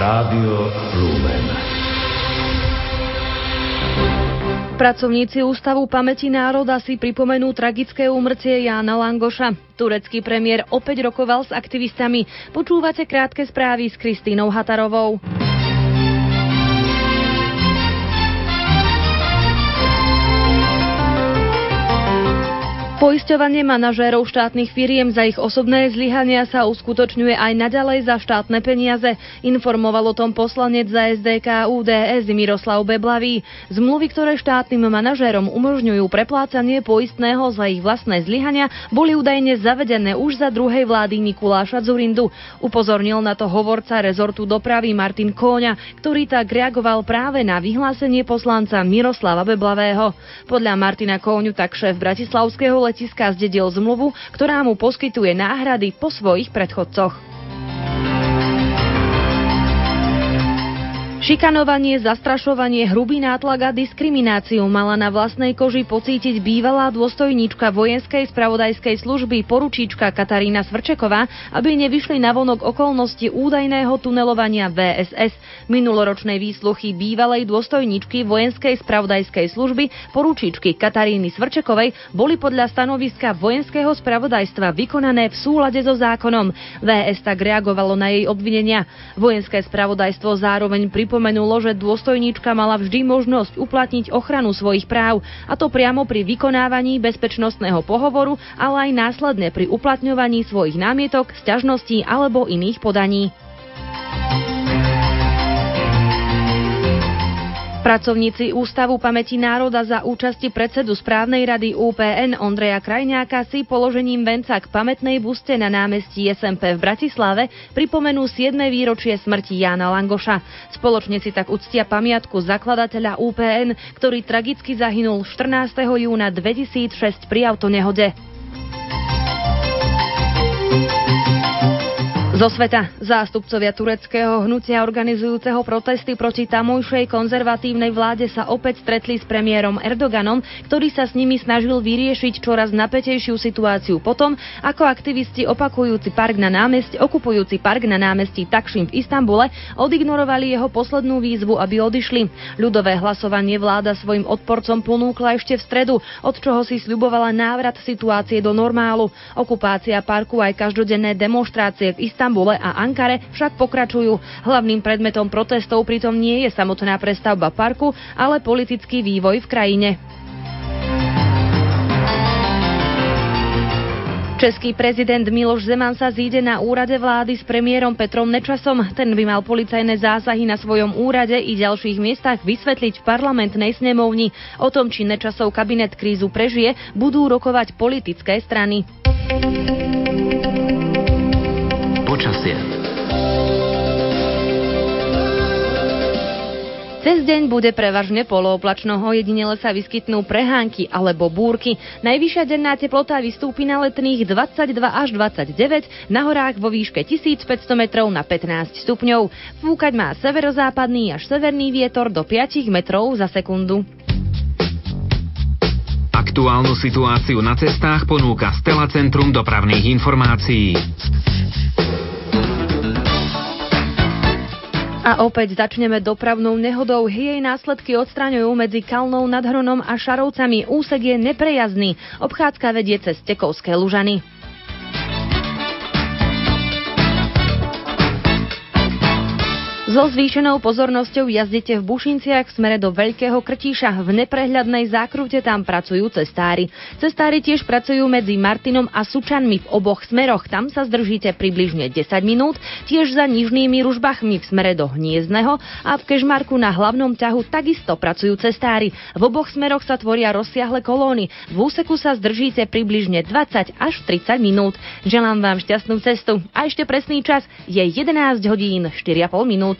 Rádio Lumen. Pracovníci Ústavu pamäti národa si pripomenú tragické úmrtie Jána Langoša. Turecký premiér opäť rokoval s aktivistami. Počúvate krátke správy s Kristínou Hatarovou. Poisťovanie manažérov štátnych firiem za ich osobné zlyhania sa uskutočňuje aj naďalej za štátne peniaze, informoval o tom poslanec za SDK UDS Miroslav Beblavý. Zmluvy, ktoré štátnym manažérom umožňujú preplácanie poistného za ich vlastné zlyhania, boli údajne zavedené už za druhej vlády Mikuláša Zurindu. Upozornil na to hovorca rezortu dopravy Martin Kóňa, ktorý tak reagoval práve na vyhlásenie poslanca Miroslava Beblavého. Podľa Martina Kóňu tak šéf Bratislavského letiska zdedil zmluvu, ktorá mu poskytuje náhrady po svojich predchodcoch. Šikanovanie, zastrašovanie, hrubý nátlak a diskrimináciu mala na vlastnej koži pocítiť bývalá dôstojníčka vojenskej spravodajskej služby poručíčka Katarína Svrčeková, aby nevyšli na vonok okolnosti údajného tunelovania VSS. Minuloročnej výsluchy bývalej dôstojníčky vojenskej spravodajskej služby poručíčky Kataríny Svrčekovej boli podľa stanoviska vojenského spravodajstva vykonané v súlade so zákonom. VS tak reagovalo na jej obvinenia. Vojenské spravodajstvo zároveň pri pripomenulo, že dôstojníčka mala vždy možnosť uplatniť ochranu svojich práv, a to priamo pri vykonávaní bezpečnostného pohovoru, ale aj následne pri uplatňovaní svojich námietok, sťažností alebo iných podaní. Pracovníci Ústavu pamäti národa za účasti predsedu správnej rady UPN Ondreja Krajňáka si položením venca k pamätnej buste na námestí SMP v Bratislave pripomenú 7. výročie smrti Jána Langoša. Spoločne si tak uctia pamiatku zakladateľa UPN, ktorý tragicky zahynul 14. júna 2006 pri autonehode. Zo sveta zástupcovia tureckého hnutia organizujúceho protesty proti tamojšej konzervatívnej vláde sa opäť stretli s premiérom Erdoganom, ktorý sa s nimi snažil vyriešiť čoraz napätejšiu situáciu potom, ako aktivisti opakujúci park na námestí, okupujúci park na námestí Takšim v Istambule odignorovali jeho poslednú výzvu, aby odišli. Ľudové hlasovanie vláda svojim odporcom ponúkla ešte v stredu, od čoho si sľubovala návrat situácie do normálu. Okupácia parku aj každodenné demonstrácie v Istambule Istambule a Ankare však pokračujú. Hlavným predmetom protestov pritom nie je samotná prestavba parku, ale politický vývoj v krajine. Český prezident Miloš Zeman sa zíde na úrade vlády s premiérom Petrom Nečasom. Ten by mal policajné zásahy na svojom úrade i ďalších miestach vysvetliť v parlamentnej snemovni. O tom, či Nečasov kabinet krízu prežije, budú rokovať politické strany. Počasie. Cez deň bude prevažne polooplačno, jedinele sa vyskytnú prehánky alebo búrky. Najvyššia denná teplota vystúpi na letných 22 až 29, na horách vo výške 1500 metrov na 15 stupňov. Fúkať má severozápadný až severný vietor do 5 metrov za sekundu. Aktuálnu situáciu na cestách ponúka Stela Centrum dopravných informácií. A opäť začneme dopravnou nehodou. Jej následky odstraňujú medzi Kalnou nad Hronom a Šarovcami. Úsek je neprejazdný. Obchádzka vedie cez Tekovské lužany. So zvýšenou pozornosťou jazdite v Bušinciach v smere do Veľkého Krtíša. V neprehľadnej zákrute tam pracujú cestári. Cestári tiež pracujú medzi Martinom a Sučanmi v oboch smeroch. Tam sa zdržíte približne 10 minút, tiež za nižnými ružbachmi v smere do Hniezdneho a v Kežmarku na hlavnom ťahu takisto pracujú cestári. V oboch smeroch sa tvoria rozsiahle kolóny. V úseku sa zdržíte približne 20 až 30 minút. Želám vám šťastnú cestu. A ešte presný čas je 11 hodín 4,5 minút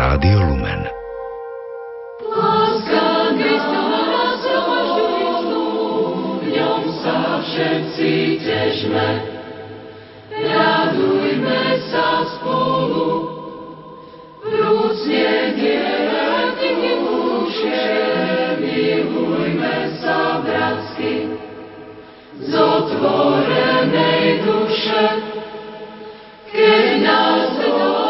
Rádio Lumen. Láska nás zhromaždú, v ňom sa všetci težme. Radujme sa spolu, vrúcne dieletými mušie, milujme sa bratsky. Z otvorenej duše, keď nás dôjde,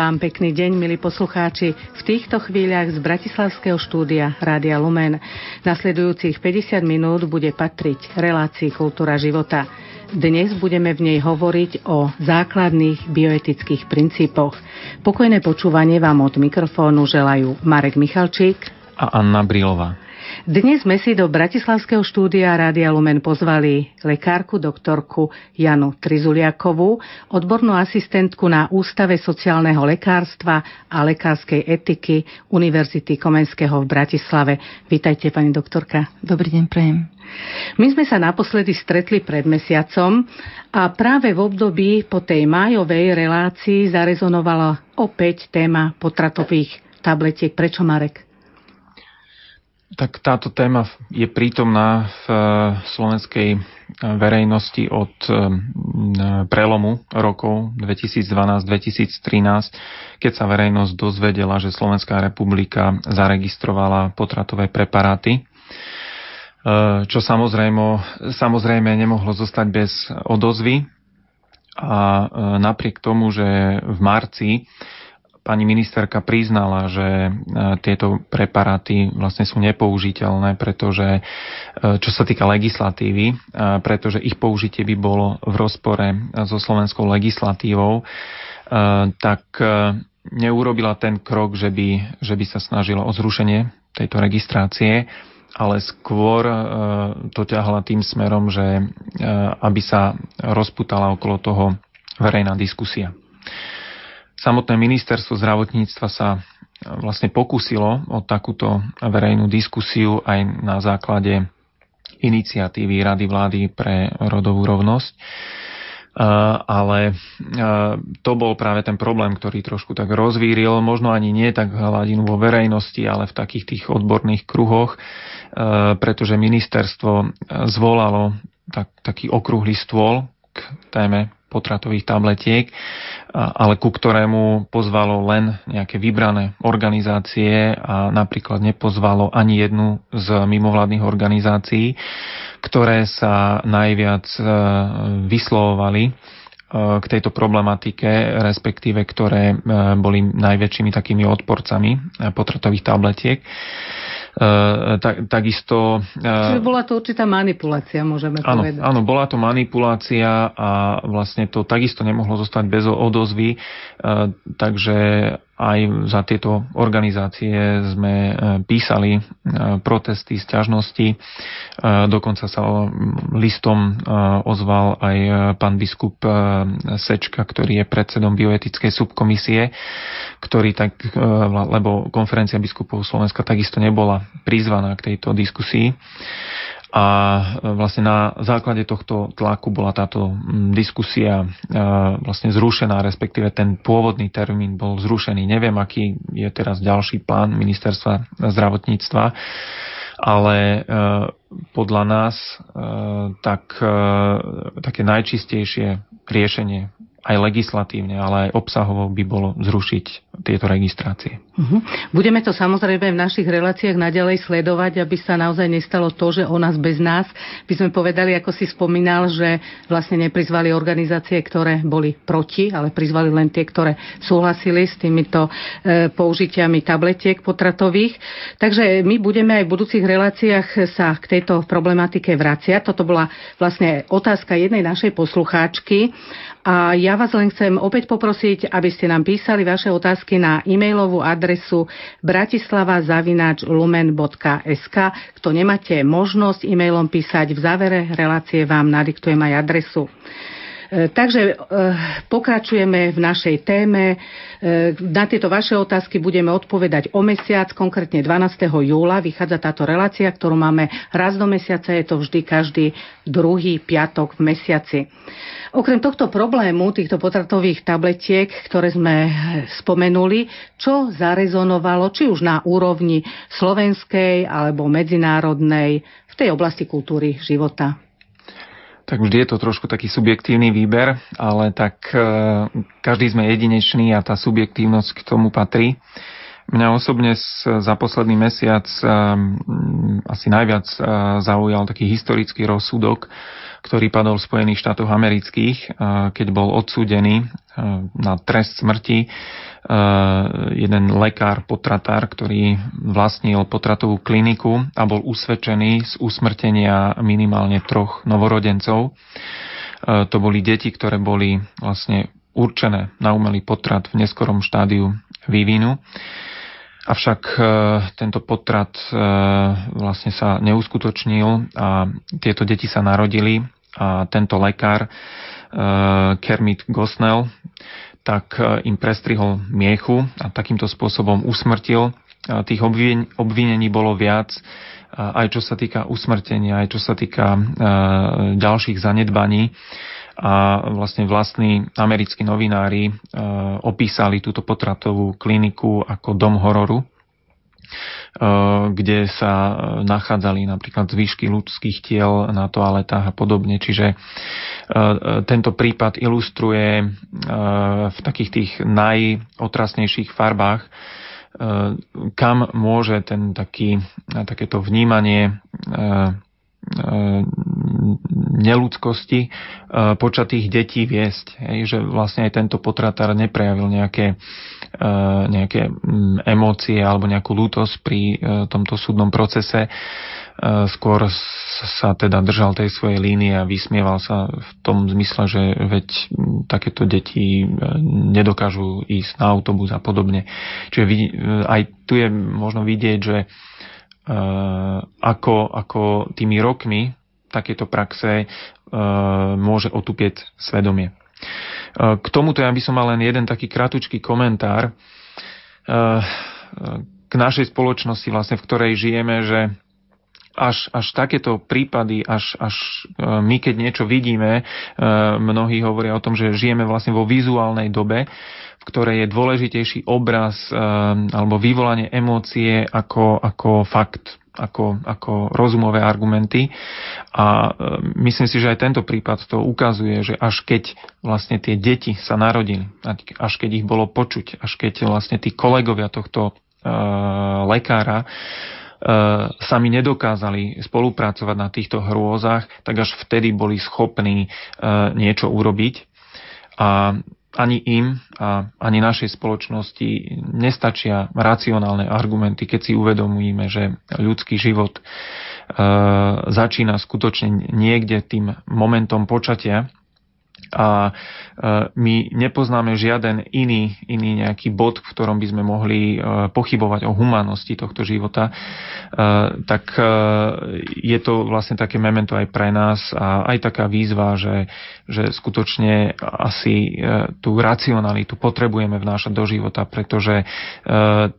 vám pekný deň, milí poslucháči. V týchto chvíľach z Bratislavského štúdia Rádia Lumen. Nasledujúcich 50 minút bude patriť relácii Kultúra života. Dnes budeme v nej hovoriť o základných bioetických princípoch. Pokojné počúvanie vám od mikrofónu želajú Marek Michalčík a Anna Brilová. Dnes sme si do Bratislavského štúdia Rádia Lumen pozvali lekárku, doktorku Janu Trizuliakovú, odbornú asistentku na Ústave sociálneho lekárstva a lekárskej etiky Univerzity Komenského v Bratislave. Vítajte, pani doktorka. Dobrý deň, prejem. My sme sa naposledy stretli pred mesiacom a práve v období po tej májovej relácii zarezonovala opäť téma potratových tabletiek. Prečo, Marek? Tak táto téma je prítomná v eh, slovenskej eh, verejnosti od eh, prelomu rokov 2012-2013, keď sa verejnosť dozvedela, že Slovenská republika zaregistrovala potratové preparáty, čo samozrejme, samozrejme nemohlo zostať bez odozvy. A napriek tomu, že v marci pani ministerka priznala, že e, tieto preparáty vlastne sú nepoužiteľné, pretože e, čo sa týka legislatívy, e, pretože ich použitie by bolo v rozpore so slovenskou legislatívou, tak neurobila ten krok, že by, že by sa snažila o zrušenie tejto registrácie, ale skôr to ťahla tým smerom, že aby sa rozputala okolo toho verejná diskusia. Samotné ministerstvo zdravotníctva sa e, vlastne pokúsilo o takúto verejnú diskusiu aj na základe iniciatívy Rady vlády pre rodovú rovnosť. E, ale e, to bol práve ten problém, ktorý trošku tak rozvíril, možno ani nie tak hladinu vo verejnosti, ale v takých tých odborných kruhoch, pretože ministerstvo zvolalo tak, taký okrúhly stôl k téme potratových tabletiek, ale ku ktorému pozvalo len nejaké vybrané organizácie a napríklad nepozvalo ani jednu z mimovládnych organizácií, ktoré sa najviac e, vyslovovali e, k tejto problematike, respektíve ktoré e, boli najväčšími takými odporcami potratových tabletiek. Eh, tak, takisto... Eh, Čiže bola to určitá manipulácia, môžeme áno, povedať. Áno, bola to manipulácia a vlastne to takisto nemohlo zostať bez odozvy, eh, takže aj za tieto organizácie sme písali protesty, sťažnosti. Dokonca sa listom ozval aj pán biskup Sečka, ktorý je predsedom bioetickej subkomisie, ktorý tak, lebo konferencia biskupov Slovenska takisto nebola prizvaná k tejto diskusii. A vlastne na základe tohto tlaku bola táto diskusia vlastne zrušená, respektíve ten pôvodný termín bol zrušený. Neviem, aký je teraz ďalší plán ministerstva zdravotníctva, ale podľa nás tak, také najčistejšie riešenie aj legislatívne, ale aj obsahovo by bolo zrušiť tieto registrácie. Uh-huh. Budeme to samozrejme v našich reláciách naďalej sledovať, aby sa naozaj nestalo to, že o nás bez nás by sme povedali, ako si spomínal, že vlastne neprizvali organizácie, ktoré boli proti, ale prizvali len tie, ktoré súhlasili s týmito e, použitiami tabletiek potratových. Takže my budeme aj v budúcich reláciách sa k tejto problematike vraciať. Toto bola vlastne otázka jednej našej poslucháčky a ja vás len chcem opäť poprosiť, aby ste nám písali vaše otázky na e-mailovú adresu bratislava.lumen.sk. Kto nemáte možnosť e-mailom písať, v závere relácie vám nadiktujem aj adresu. E, takže e, pokračujeme v našej téme. E, na tieto vaše otázky budeme odpovedať o mesiac, konkrétne 12. júla. Vychádza táto relácia, ktorú máme raz do mesiaca. Je to vždy každý druhý piatok v mesiaci. Okrem tohto problému, týchto potratových tabletiek, ktoré sme spomenuli, čo zarezonovalo, či už na úrovni slovenskej alebo medzinárodnej v tej oblasti kultúry života? Tak vždy je to trošku taký subjektívny výber, ale tak e, každý sme jedinečný a tá subjektívnosť k tomu patrí. Mňa osobne za posledný mesiac e, asi najviac e, zaujal taký historický rozsudok, ktorý padol v Spojených štátoch amerických, eh, keď bol odsúdený eh, na trest smrti jeden lekár, potratár, ktorý vlastnil potratovú kliniku a bol usvedčený z usmrtenia minimálne troch novorodencov. To boli deti, ktoré boli vlastne určené na umelý potrat v neskorom štádiu vývinu. Avšak tento potrat vlastne sa neuskutočnil a tieto deti sa narodili a tento lekár e, Kermit Gosnell tak e, im prestrihol miechu a takýmto spôsobom usmrtil. Tých obvinení bolo viac, aj čo sa týka usmrtenia, aj čo sa týka e, ďalších zanedbaní. A vlastne vlastní americkí novinári opísali túto potratovú kliniku ako dom hororu Eh, kde sa nachádzali napríklad zvyšky ľudských tiel na toaletách a podobne. Čiže tento prípad ilustruje v takých tých najotrasnejších farbách, kam môže ten taký, takéto vnímanie neludskosti počatých detí viesť. Hej, že vlastne aj tento potratár neprejavil nejaké Eh, nejaké mm, emócie alebo nejakú lútosť pri eh, tomto súdnom procese. Skôr sa teda držal tej svojej línie a vysmieval sa v tom zmysle, že veď mm, takéto deti nedokážu ísť na autobus a podobne. Čiže aj tu je možno vidieť, že ako, ako tými rokmi takéto praxe môže otupieť svedomie. K tomuto ja by som mal len jeden taký kratučký komentár k našej spoločnosti, vlastne, v ktorej žijeme, že až, až takéto prípady, až, až e, my keď niečo vidíme, e, mnohí hovoria o tom, že žijeme vlastne vo vizuálnej dobe, v ktorej je dôležitejší obraz e, alebo vyvolanie emócie ako, ako fakt ako, ako rozumové argumenty. A e, myslím si, že aj tento prípad to ukazuje, že až keď vlastne tie deti sa narodili, až keď ich bolo počuť, až keď vlastne tí kolegovia tohto e, lekára e, sami nedokázali spolupracovať na týchto hrôzach, tak až vtedy boli schopní e, niečo urobiť. A ani im a ani našej spoločnosti nestačia racionálne argumenty, keď si uvedomujeme, že ľudský život e, začína skutočne niekde tým momentom počatia a my nepoznáme žiaden iný, iný nejaký bod, v ktorom by sme mohli pochybovať o humánosti tohto života, tak je to vlastne také memento aj pre nás a aj taká výzva, že, že skutočne asi tú racionalitu potrebujeme vnášať do života, pretože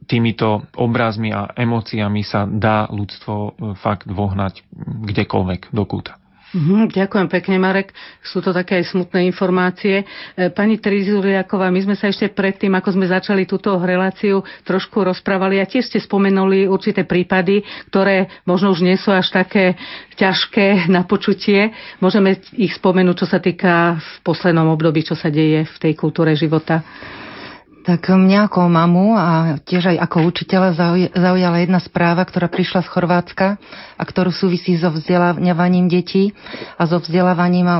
týmito obrazmi a emóciami sa dá ľudstvo fakt vohnať kdekoľvek do kúta. Mm, ďakujem pekne, Marek. Sú to také aj smutné informácie. E, pani Trizuriaková, my sme sa ešte predtým, ako sme začali túto reláciu, trošku rozprávali a tiež ste spomenuli určité prípady, ktoré možno už nie sú až také ťažké na počutie. Môžeme ich spomenúť, čo sa týka v poslednom období, čo sa deje v tej kultúre života. Tak mňa ako mamu a tiež aj ako učiteľa zaujala jedna správa, ktorá prišla z Chorvátska a ktorú súvisí so vzdelávaním detí a so vzdelávaním e,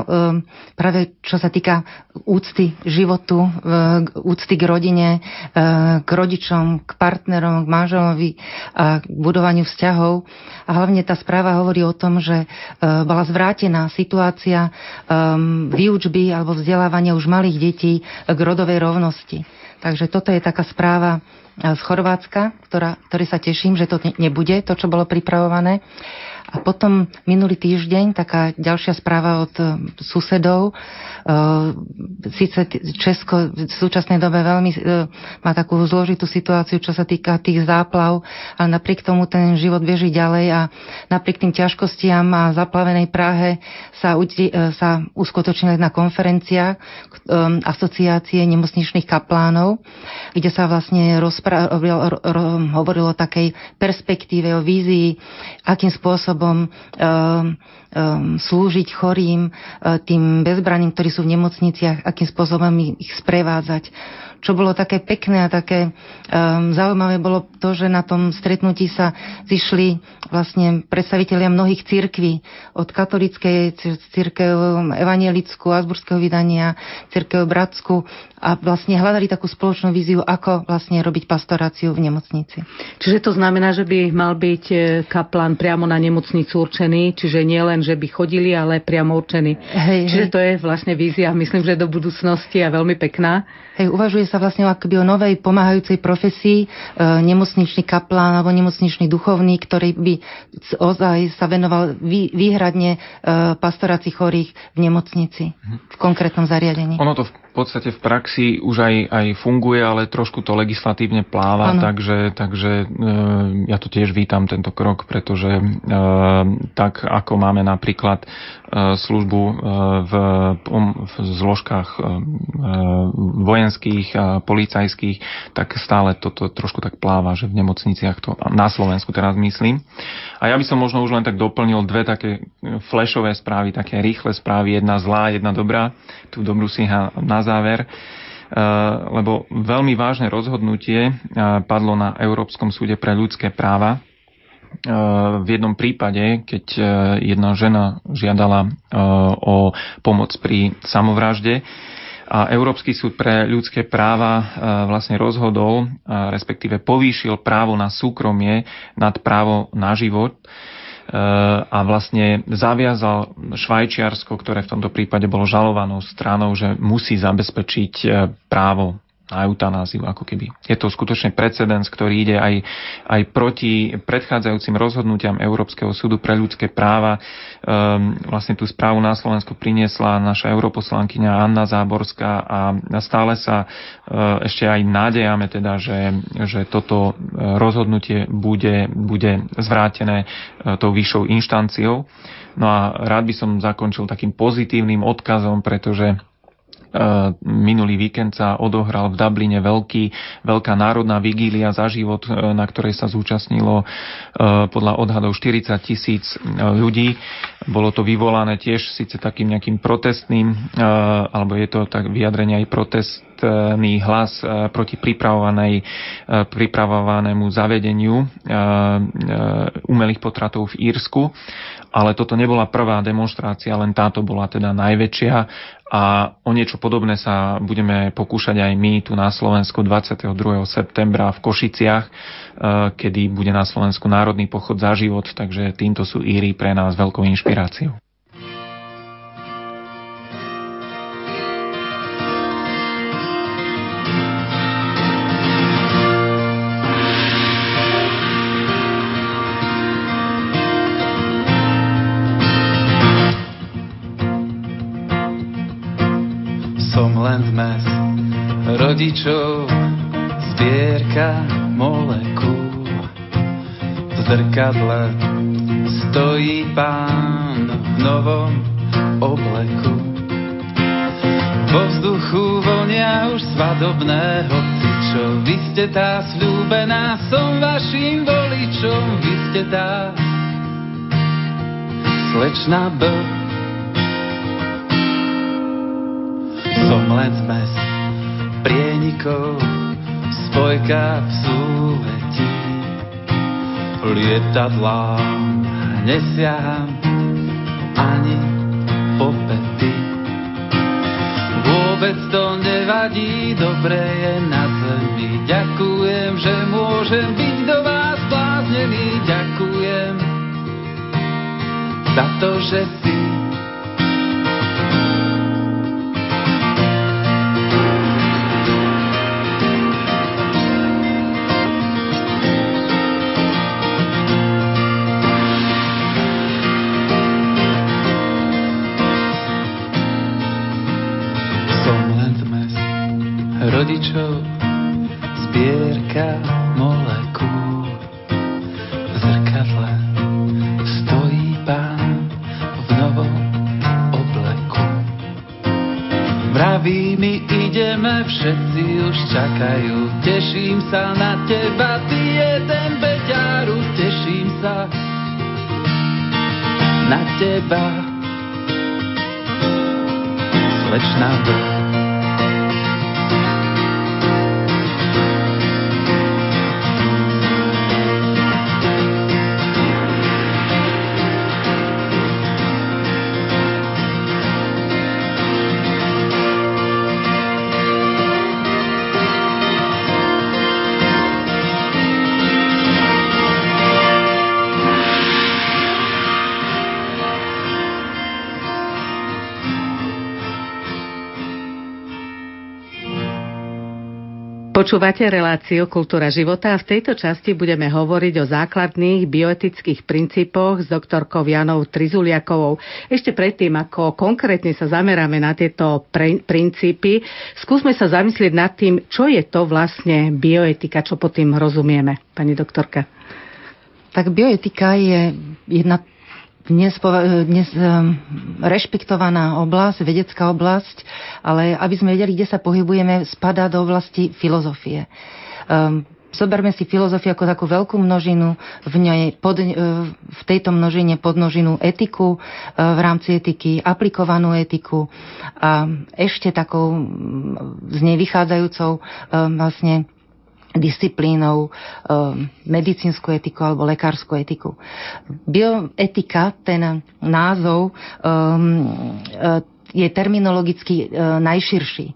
práve čo sa týka úcty životu, e, úcty k rodine, e, k rodičom, k partnerom, k manželovi a k budovaniu vzťahov. A hlavne tá správa hovorí o tom, že bola zvrátená situácia výučby alebo vzdelávania už malých detí k rodovej rovnosti. Takže toto je taká správa z Chorvátska, ktorá, ktorý sa teším, že to nebude, to, čo bolo pripravované. A potom minulý týždeň taká ďalšia správa od e, susedov. Sice Česko v súčasnej dobe veľmi e, má takú zložitú situáciu, čo sa týka tých záplav, ale napriek tomu ten život beží ďalej a napriek tým ťažkostiam a zaplavenej Prahe sa, sa uskutočnila jedna konferencia asociácie nemocničných kaplánov, kde sa vlastne rozpra- hovorilo o takej perspektíve, o vízii, akým spôsobom spôsobom um, um, slúžiť chorým, uh, tým bezbraným, ktorí sú v nemocniciach, akým spôsobom ich sprevádzať čo bolo také pekné a také um, zaujímavé bolo to, že na tom stretnutí sa zišli vlastne predstavitelia mnohých církví, od katolickej církev evanielickú, azburského vydania, církev bratsku a vlastne hľadali takú spoločnú víziu, ako vlastne robiť pastoráciu v nemocnici. Čiže to znamená, že by mal byť e, kaplan priamo na nemocnicu určený, čiže nie len, že by chodili, ale priamo určený. Hej, čiže hej. to je vlastne vízia, myslím, že do budúcnosti a veľmi pekná. Hej, uvažuje sa vlastne akoby o novej pomáhajúcej profesii, e, nemocničný kaplán alebo nemocničný duchovný, ktorý by ozaj sa venoval vý, výhradne e, pastorácii chorých v nemocnici, v konkrétnom zariadení. Ono to v podstate v praxi už aj, aj funguje, ale trošku to legislatívne pláva, ano. takže, takže e, ja to tiež vítam tento krok, pretože e, tak ako máme napríklad e, službu v, v zložkách vojenských a policajských, tak stále toto trošku tak pláva, že v nemocniciach to na Slovensku teraz myslím. A ja by som možno už len tak doplnil dve také flashové správy, také rýchle správy, jedna zlá, jedna dobrá. Tú dobrú si na záver, eh, lebo veľmi vážne rozhodnutie eh, padlo na Európskom súde pre ľudské práva. V jednom prípade, keď jedna žena žiadala o pomoc pri samovražde, a Európsky súd pre ľudské práva vlastne rozhodol, respektíve povýšil právo na súkromie nad právo na život. A vlastne zaviazal Švajčiarsko, ktoré v tomto prípade bolo žalovanou stranou, že musí zabezpečiť e, právo na eutanáziu ako keby. Je to skutočne precedens, ktorý ide aj, aj proti predchádzajúcim rozhodnutiam Európskeho súdu pre ľudské práva. Um, vlastne tú správu na Slovensku priniesla naša europoslankyňa Anna Záborská a stále sa uh, ešte aj nádejame teda, že, že toto e, rozhodnutie bude, bude zvrátené uh, tou vyššou inštanciou. No a rád by som zakončil takým pozitívnym odkazom, pretože minulý víkend sa odohral v Dubline veľký, veľká národná vigília za život, eh, na ktorej sa zúčastnilo eh, podľa odhadov 40 tisíc ľudí. Bolo to vyvolané tiež síce takým nejakým protestným, alebo je to tak vyjadrenie aj protest hlas proti pripravovanej, pripravovanému zavedeniu umelých potratov v Írsku. Ale toto nebola prvá demonstrácia, len táto bola teda najväčšia a o niečo podobné sa budeme pokúšať aj my tu na Slovensku 22. septembra v Košiciach, kedy bude na Slovensku Národný pochod za život, takže týmto sú Íry pre nás veľkou inšpiráciou. Len zmes rodičov, zbierka molekúl. V zrkadle stojí pán v novom obleku. Vo vzduchu vonia už svadobné hocičo. Vy ste tá sľúbená, som vašim voličom. Vy ste tá slečná B. Som len zmes prienikov, spojka v súvetí. Lietadlám nesiaham ani po pety. Vôbec to nevadí, dobre je na zemi. Ďakujem, že môžem byť do vás bláznený. Ďakujem za to, že si rodičov, zbierka molekúl. V zrkadle stojí pán v novom obleku. Vraví mi ideme, všetci už čakajú. Teším sa na teba, ty jeden beťáru, teším sa na teba. Slečná brď. Počúvate reláciu Kultúra života a v tejto časti budeme hovoriť o základných bioetických princípoch s doktorkou Janou Trizuliakovou. Ešte predtým, ako konkrétne sa zameráme na tieto pre- princípy, skúsme sa zamyslieť nad tým, čo je to vlastne bioetika, čo pod tým rozumieme, pani doktorka. Tak bioetika je jedna dnes, dnes um, rešpektovaná oblasť, vedecká oblasť, ale aby sme vedeli, kde sa pohybujeme, spadá do oblasti filozofie. Um, Zoberme si filozofiu ako takú veľkú množinu, v, nej, pod, e, v tejto množine podnožinu etiku, e, v rámci etiky aplikovanú etiku a ešte takou z nej vychádzajúcou vlastne disciplínou um, medicínsku etiku alebo lekárskú etiku. Bioetika, ten názov, um, je terminologicky e, najširší. E,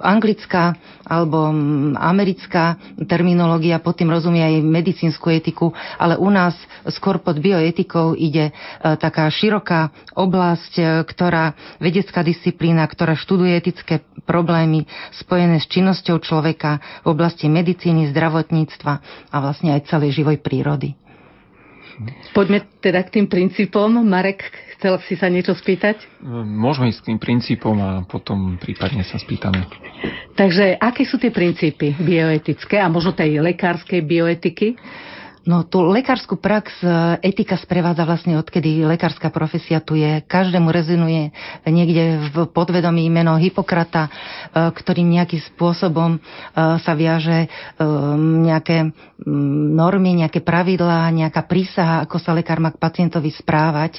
anglická alebo americká terminológia pod tým rozumie aj medicínsku etiku, ale u nás skôr pod bioetikou ide e, taká široká oblasť, ktorá vedecká disciplína, ktorá študuje etické problémy spojené s činnosťou človeka v oblasti medicíny, zdravotníctva a vlastne aj celej živoj prírody. Poďme teda k tým princípom. Marek, chcel si sa niečo spýtať? Môžeme ísť k tým princípom a potom prípadne sa spýtame. Takže aké sú tie princípy bioetické a možno tej lekárskej bioetiky? No tú lekárskú prax e, etika sprevádza vlastne odkedy lekárska profesia tu je. Každému rezonuje niekde v podvedomí meno Hipokrata, e, ktorým nejakým spôsobom e, sa viaže nejaké normy, nejaké pravidlá, nejaká prísaha, ako sa lekár má k pacientovi správať.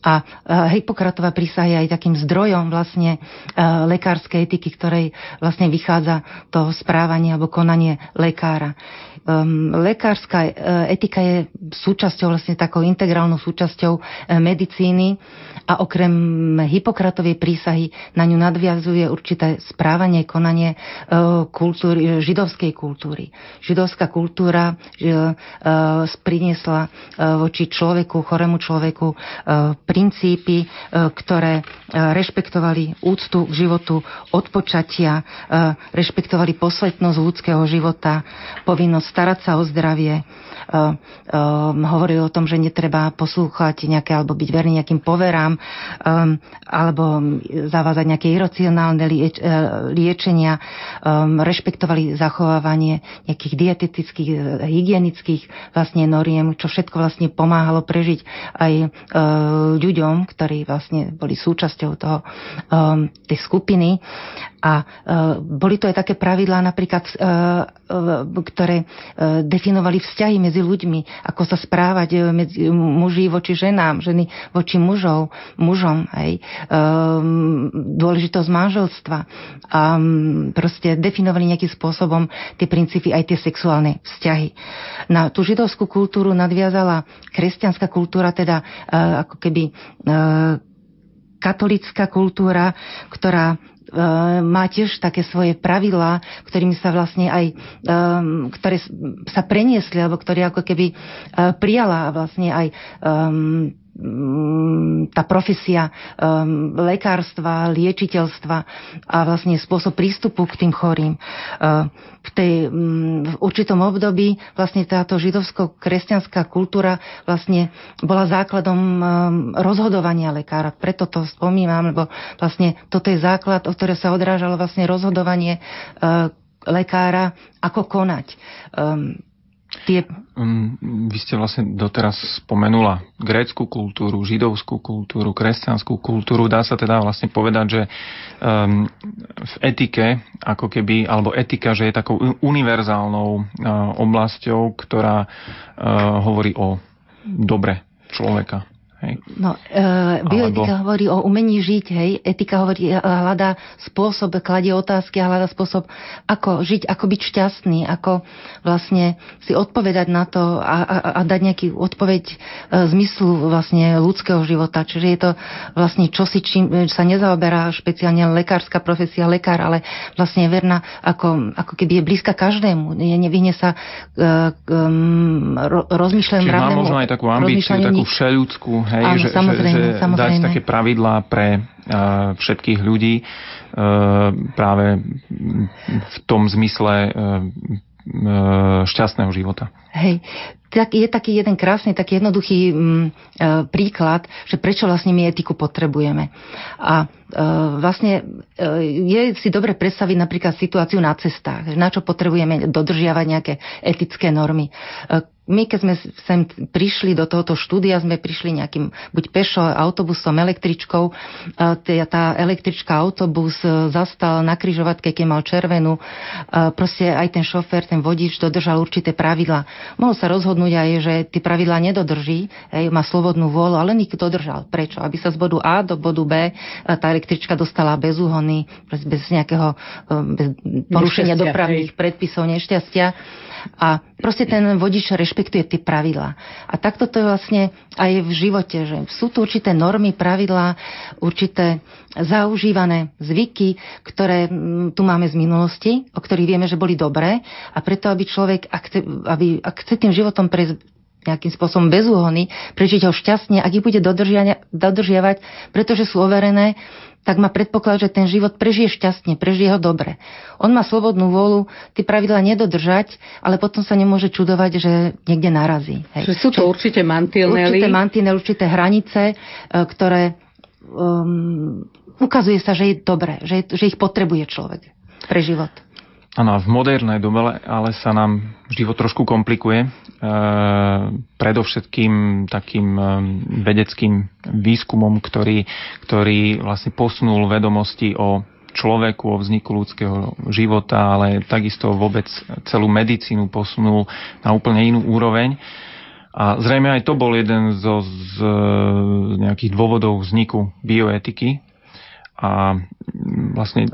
A Hippokratová prísaha je aj takým zdrojom vlastne lekárskej etiky, ktorej vlastne vychádza to správanie alebo konanie lekára. Um, lekárska uh, etika je súčasťou, vlastne takou integrálnou súčasťou uh, medicíny a okrem Hipokratovej prísahy na ňu nadviazuje určité správanie, konanie uh, kultúry, židovskej kultúry. Židovská kultúra priniesla voči človeku, chorému človeku princípy, ktoré rešpektovali úctu k životu od počatia, rešpektovali posvetnosť ľudského života, povinnosť starať sa o zdravie, hovorili o tom, že netreba poslúchať nejaké alebo byť verný nejakým poverám um, alebo zavázať nejaké iracionálne uh, liečenia, um, rešpektovali zachovávanie nejakých dietetických, hygienických vlastne noriem, čo všetko vlastne pomáhalo prežiť aj uh, ľuďom, ktorí vlastne boli súčasťou toho, um, tej skupiny. A uh, boli to aj také pravidlá napríklad, uh, uh, ktoré uh, definovali vzťahy medzi ľuďmi, ako sa správať medzi muži voči ženám, ženy voči mužov, mužom, hej. Um, dôležitosť manželstva. A proste definovali nejakým spôsobom tie princípy aj tie sexuálne vzťahy. Na tú židovskú kultúru nadviazala kresťanská kultúra, teda ako keby katolická kultúra, ktorá e, má tiež také svoje pravidlá, ktorými sa vlastne aj, um, ktoré sa preniesli, alebo ktoré ako keby uh, prijala vlastne aj Mm, tá profesia um, lekárstva, liečiteľstva a vlastne spôsob prístupu k tým chorým. Uh, v, tej, um, v určitom období vlastne táto židovsko-kresťanská kultúra vlastne bola základom um, rozhodovania lekára. Preto to spomínam, lebo vlastne toto je základ, o ktoré sa odrážalo vlastne rozhodovanie uh, lekára, ako konať. Um, Tie... Um, vy ste vlastne doteraz spomenula grécku kultúru, židovskú kultúru, kresťanskú kultúru. Dá sa teda vlastne povedať, že um, v etike, ako keby, alebo etika, že je takou univerzálnou uh, oblasťou, ktorá uh, hovorí o dobre človeka. Hej. No, e, bioetika Alebo... hovorí o umení žiť, hej. Etika hovorí, e, hľadá spôsob, kladie otázky a hľadá spôsob, ako žiť, ako byť šťastný, ako vlastne si odpovedať na to a, a, a dať nejaký odpoveď e, zmyslu vlastne ľudského života. Čiže je to vlastne čosi, čím sa nezaoberá špeciálne lekárska profesia, lekár, ale vlastne je verná, ako, ako keby je blízka každému. Je, nevyhne sa e, um, rozmýšľaním Čiže má možno aj takú ambíciu, takú všeľudskú, hej, Áno, že, samozrejme, že, že samozrejme. dať také pravidlá pre uh, všetkých ľudí uh, práve v tom zmysle uh, šťastného života. Hej, tak je taký jeden krásny, taký jednoduchý mm, príklad, že prečo vlastne my etiku potrebujeme. A e, vlastne e, je si dobre predstaviť napríklad situáciu na cestách, na čo potrebujeme dodržiavať nejaké etické normy. E, my, keď sme sem prišli do tohoto štúdia, sme prišli nejakým buď pešo, autobusom, električkou. Tá električka, autobus e, zastal na kryžovatke, keď mal červenú. Proste aj ten šofér, ten vodič dodržal určité pravidla. Mohol sa rozhodnúť aj, že tie pravidlá nedodrží, má slobodnú vôľu, ale nik dodržal. Prečo? Aby sa z bodu A do bodu B e, tá električka dostala bez úhony, bez nejakého e, bez porušenia dopravných hej. predpisov, nešťastia a proste ten vodič rešpektuje tie pravidlá. A takto to je vlastne aj v živote, že sú tu určité normy, pravidlá, určité zaužívané zvyky, ktoré mm, tu máme z minulosti, o ktorých vieme, že boli dobré a preto, aby človek, ak chce, aby, ak chce tým životom prejsť nejakým spôsobom bez úhony, prežiť ho šťastne, ak ich bude dodržiavať, pretože sú overené, tak má predpoklad, že ten život prežije šťastne, prežije ho dobre. On má slobodnú vôľu tie pravidla nedodržať, ale potom sa nemôže čudovať, že niekde narazí. Hej. Že sú to určite mantinely. Určité mantinely, určité hranice, e, ktoré um, ukazuje sa, že je dobré, že, že ich potrebuje človek pre život. Áno, v modernej dobe ale sa nám život trošku komplikuje. E, predovšetkým takým e, vedeckým výskumom, ktorý, ktorý vlastne posunul vedomosti o človeku, o vzniku ľudského života, ale takisto vôbec celú medicínu posunul na úplne inú úroveň. A zrejme aj to bol jeden zo, z nejakých dôvodov vzniku bioetiky. A vlastne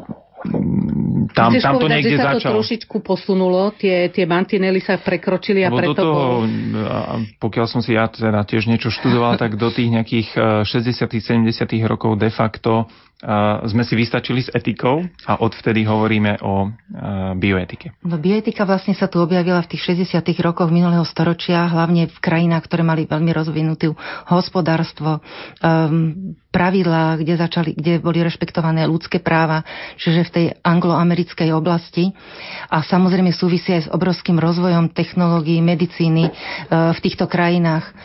tam, Chceš tam povedať, to niekde že sa začalo. to trošičku posunulo, tie, tie mantinely sa prekročili a Lebo preto... do toho, pokiaľ som si ja teda tiež niečo študoval, tak do tých nejakých 60 70 rokov de facto sme si vystačili s etikou a odvtedy hovoríme o bioetike. No, bioetika vlastne sa tu objavila v tých 60. rokoch minulého storočia, hlavne v krajinách, ktoré mali veľmi rozvinutú hospodárstvo, um, pravidlá, kde, začali, kde boli rešpektované ľudské práva, čiže v tej angloamerickej oblasti. A samozrejme súvisí aj s obrovským rozvojom technológií, medicíny uh, v týchto krajinách.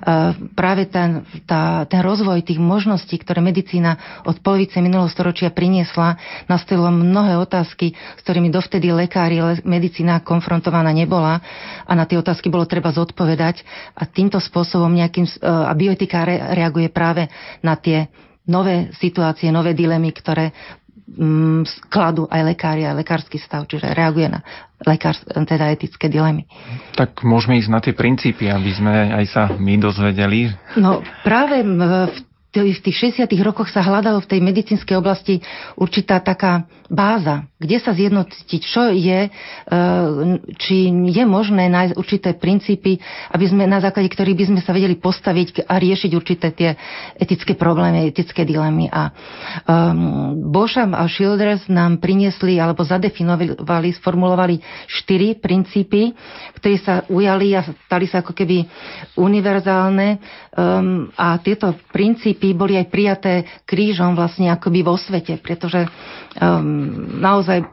Eh, práve ten, tá, ten rozvoj tých možností, ktoré medicína od polovice minulého storočia priniesla, nastavilo mnohé otázky, s ktorými dovtedy lekári, medicína konfrontovaná nebola. A na tie otázky bolo treba zodpovedať a týmto spôsobom nejakým, eh, a bioetika reaguje práve na tie nové situácie, nové dilemy, ktoré mm, skladú aj lekári, aj lekársky stav, čiže reaguje na lekár, teda etické dilemy. Tak môžeme ísť na tie princípy, aby sme aj sa my dozvedeli. No práve v v tých 60. rokoch sa hľadalo v tej medicínskej oblasti určitá taká báza, kde sa zjednotiť, čo je, e, či je možné nájsť určité princípy, aby sme na základe ktorých by sme sa vedeli postaviť a riešiť určité tie etické problémy, etické dilemy. A um, Boscham a Childress nám priniesli alebo zadefinovali, sformulovali štyri princípy, ktoré sa ujali a stali sa ako keby univerzálne um, a tieto princípy boli aj prijaté krížom vlastne akoby vo svete, pretože um, naozaj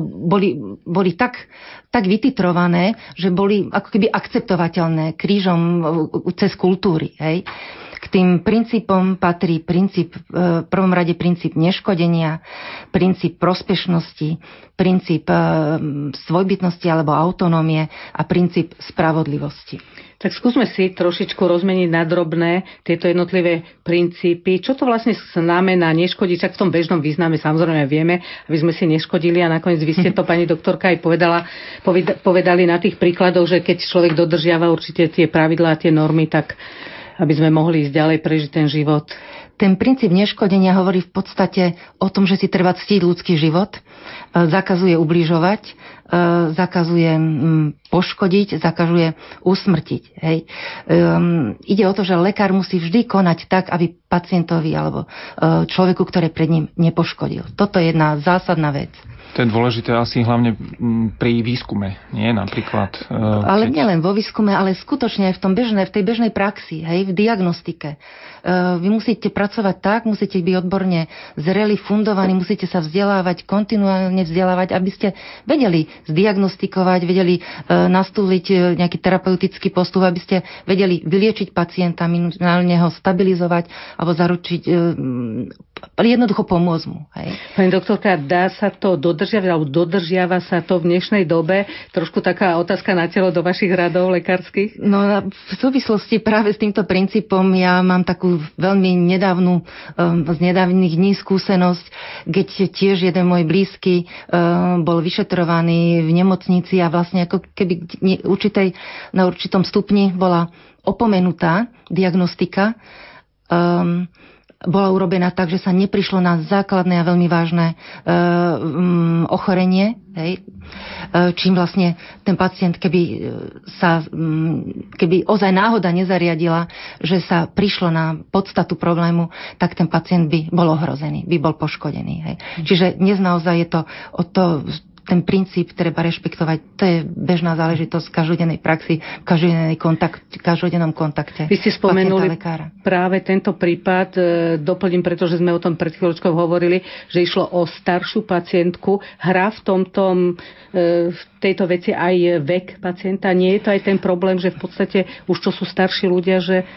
boli, boli tak, tak vytitrované, že boli ako keby akceptovateľné krížom cez kultúry. Hej. K tým princípom patrí princíp, e, v prvom rade princíp neškodenia, princíp prospešnosti, princíp e, svojbytnosti alebo autonómie a princíp spravodlivosti. Tak skúsme si trošičku rozmeniť na drobné tieto jednotlivé princípy. Čo to vlastne znamená neškodiť? Tak v tom bežnom význame samozrejme vieme, aby sme si neškodili a nakoniec vy ste to, pani doktorka, aj povedala, povedali na tých príkladoch, že keď človek dodržiava určite tie pravidlá tie normy, tak aby sme mohli ísť ďalej prežiť ten život. Ten princíp neškodenia hovorí v podstate o tom, že si treba ctiť ľudský život, e, zakazuje ubližovať, zakazuje poškodiť, zakazuje usmrtiť. Hej. Um, ide o to, že lekár musí vždy konať tak, aby pacientovi alebo uh, človeku, ktoré pred ním nepoškodil. Toto je jedna zásadná vec. To je dôležité asi hlavne pri výskume, nie napríklad. Uh, ale keď... nielen vo výskume, ale skutočne aj v, tom bežnej, v tej bežnej praxi, hej, v diagnostike. Vy musíte pracovať tak, musíte byť odborne zreli, fundovaní, musíte sa vzdelávať, kontinuálne vzdelávať, aby ste vedeli zdiagnostikovať, vedeli uh, nastúliť nejaký terapeutický postup, aby ste vedeli vyliečiť pacienta, minimálne ho stabilizovať alebo zaručiť, jednoducho pomôcť mu. Hej. Pani doktorka, dá sa to do dodržiava, alebo dodržiava sa to v dnešnej dobe? Trošku taká otázka na telo do vašich radov lekárskych? No v súvislosti práve s týmto princípom ja mám takú veľmi nedávnu, um, z nedávnych dní skúsenosť, keď tiež jeden môj blízky um, bol vyšetrovaný v nemocnici a vlastne ako keby určitej, na určitom stupni bola opomenutá diagnostika. Um, bola urobená tak, že sa neprišlo na základné a veľmi vážne e, um, ochorenie, hej, e, čím vlastne ten pacient, keby e, sa, um, keby ozaj náhoda nezariadila, že sa prišlo na podstatu problému, tak ten pacient by bol ohrozený, by bol poškodený. Hej. Čiže dnes naozaj je to o to ten princíp treba rešpektovať. To je bežná záležitosť v každodennej praxi, v každodennej kontakt, každodennom kontakte. Vy ste spomenuli práve tento prípad, e, doplním, pretože sme o tom pred chvíľočkou hovorili, že išlo o staršiu pacientku. Hra v tomto, e, v tejto veci aj vek pacienta. Nie je to aj ten problém, že v podstate už čo sú starší ľudia, že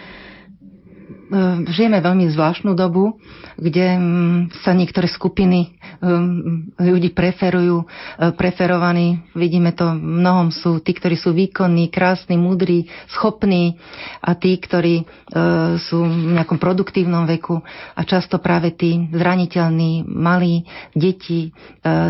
žijeme veľmi zvláštnu dobu, kde mm, sa niektoré skupiny ehm, ľudí preferujú, ehm, preferovaní. Vidíme to mnohom sú tí, ktorí sú výkonní, krásni, múdri, schopní a tí, ktorí sú v nejakom produktívnom veku a často práve tí zraniteľní, malí, deti,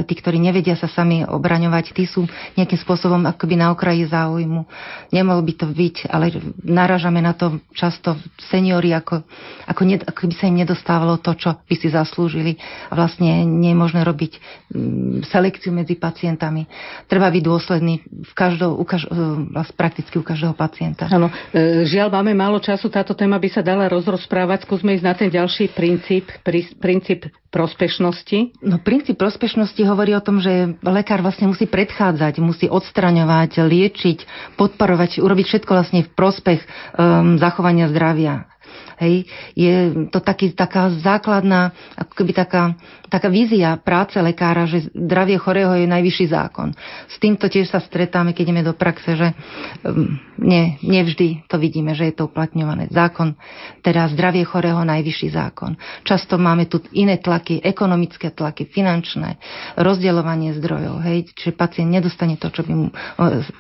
tí, ktorí nevedia sa sami obraňovať, tí sú nejakým spôsobom akoby na okraji záujmu. Nemalo by to byť, ale narážame na to často seniori ako ako, ako, ne, ako by sa im nedostávalo to, čo by si zaslúžili. A vlastne nie je možné robiť mm, selekciu medzi pacientami. Treba byť dôsledný v každou, u kaž, vlastne prakticky u každého pacienta. Áno, e, žiaľ, máme málo času, táto téma by sa dala rozrozprávať. Skúsme ísť na ten ďalší princíp, princíp prospešnosti. No, princíp prospešnosti hovorí o tom, že lekár vlastne musí predchádzať, musí odstraňovať, liečiť, podporovať, urobiť všetko vlastne v prospech um, zachovania zdravia. Hej, je to taký, taká základná, ako keby taká, taká vízia práce lekára, že zdravie chorého je najvyšší zákon. S týmto tiež sa stretáme, keď ideme do praxe, že um, nie, nevždy to vidíme, že je to uplatňované. Zákon, teda zdravie chorého najvyšší zákon. Často máme tu iné tlaky, ekonomické tlaky, finančné, rozdeľovanie zdrojov, hej, čiže pacient nedostane to, čo by mu,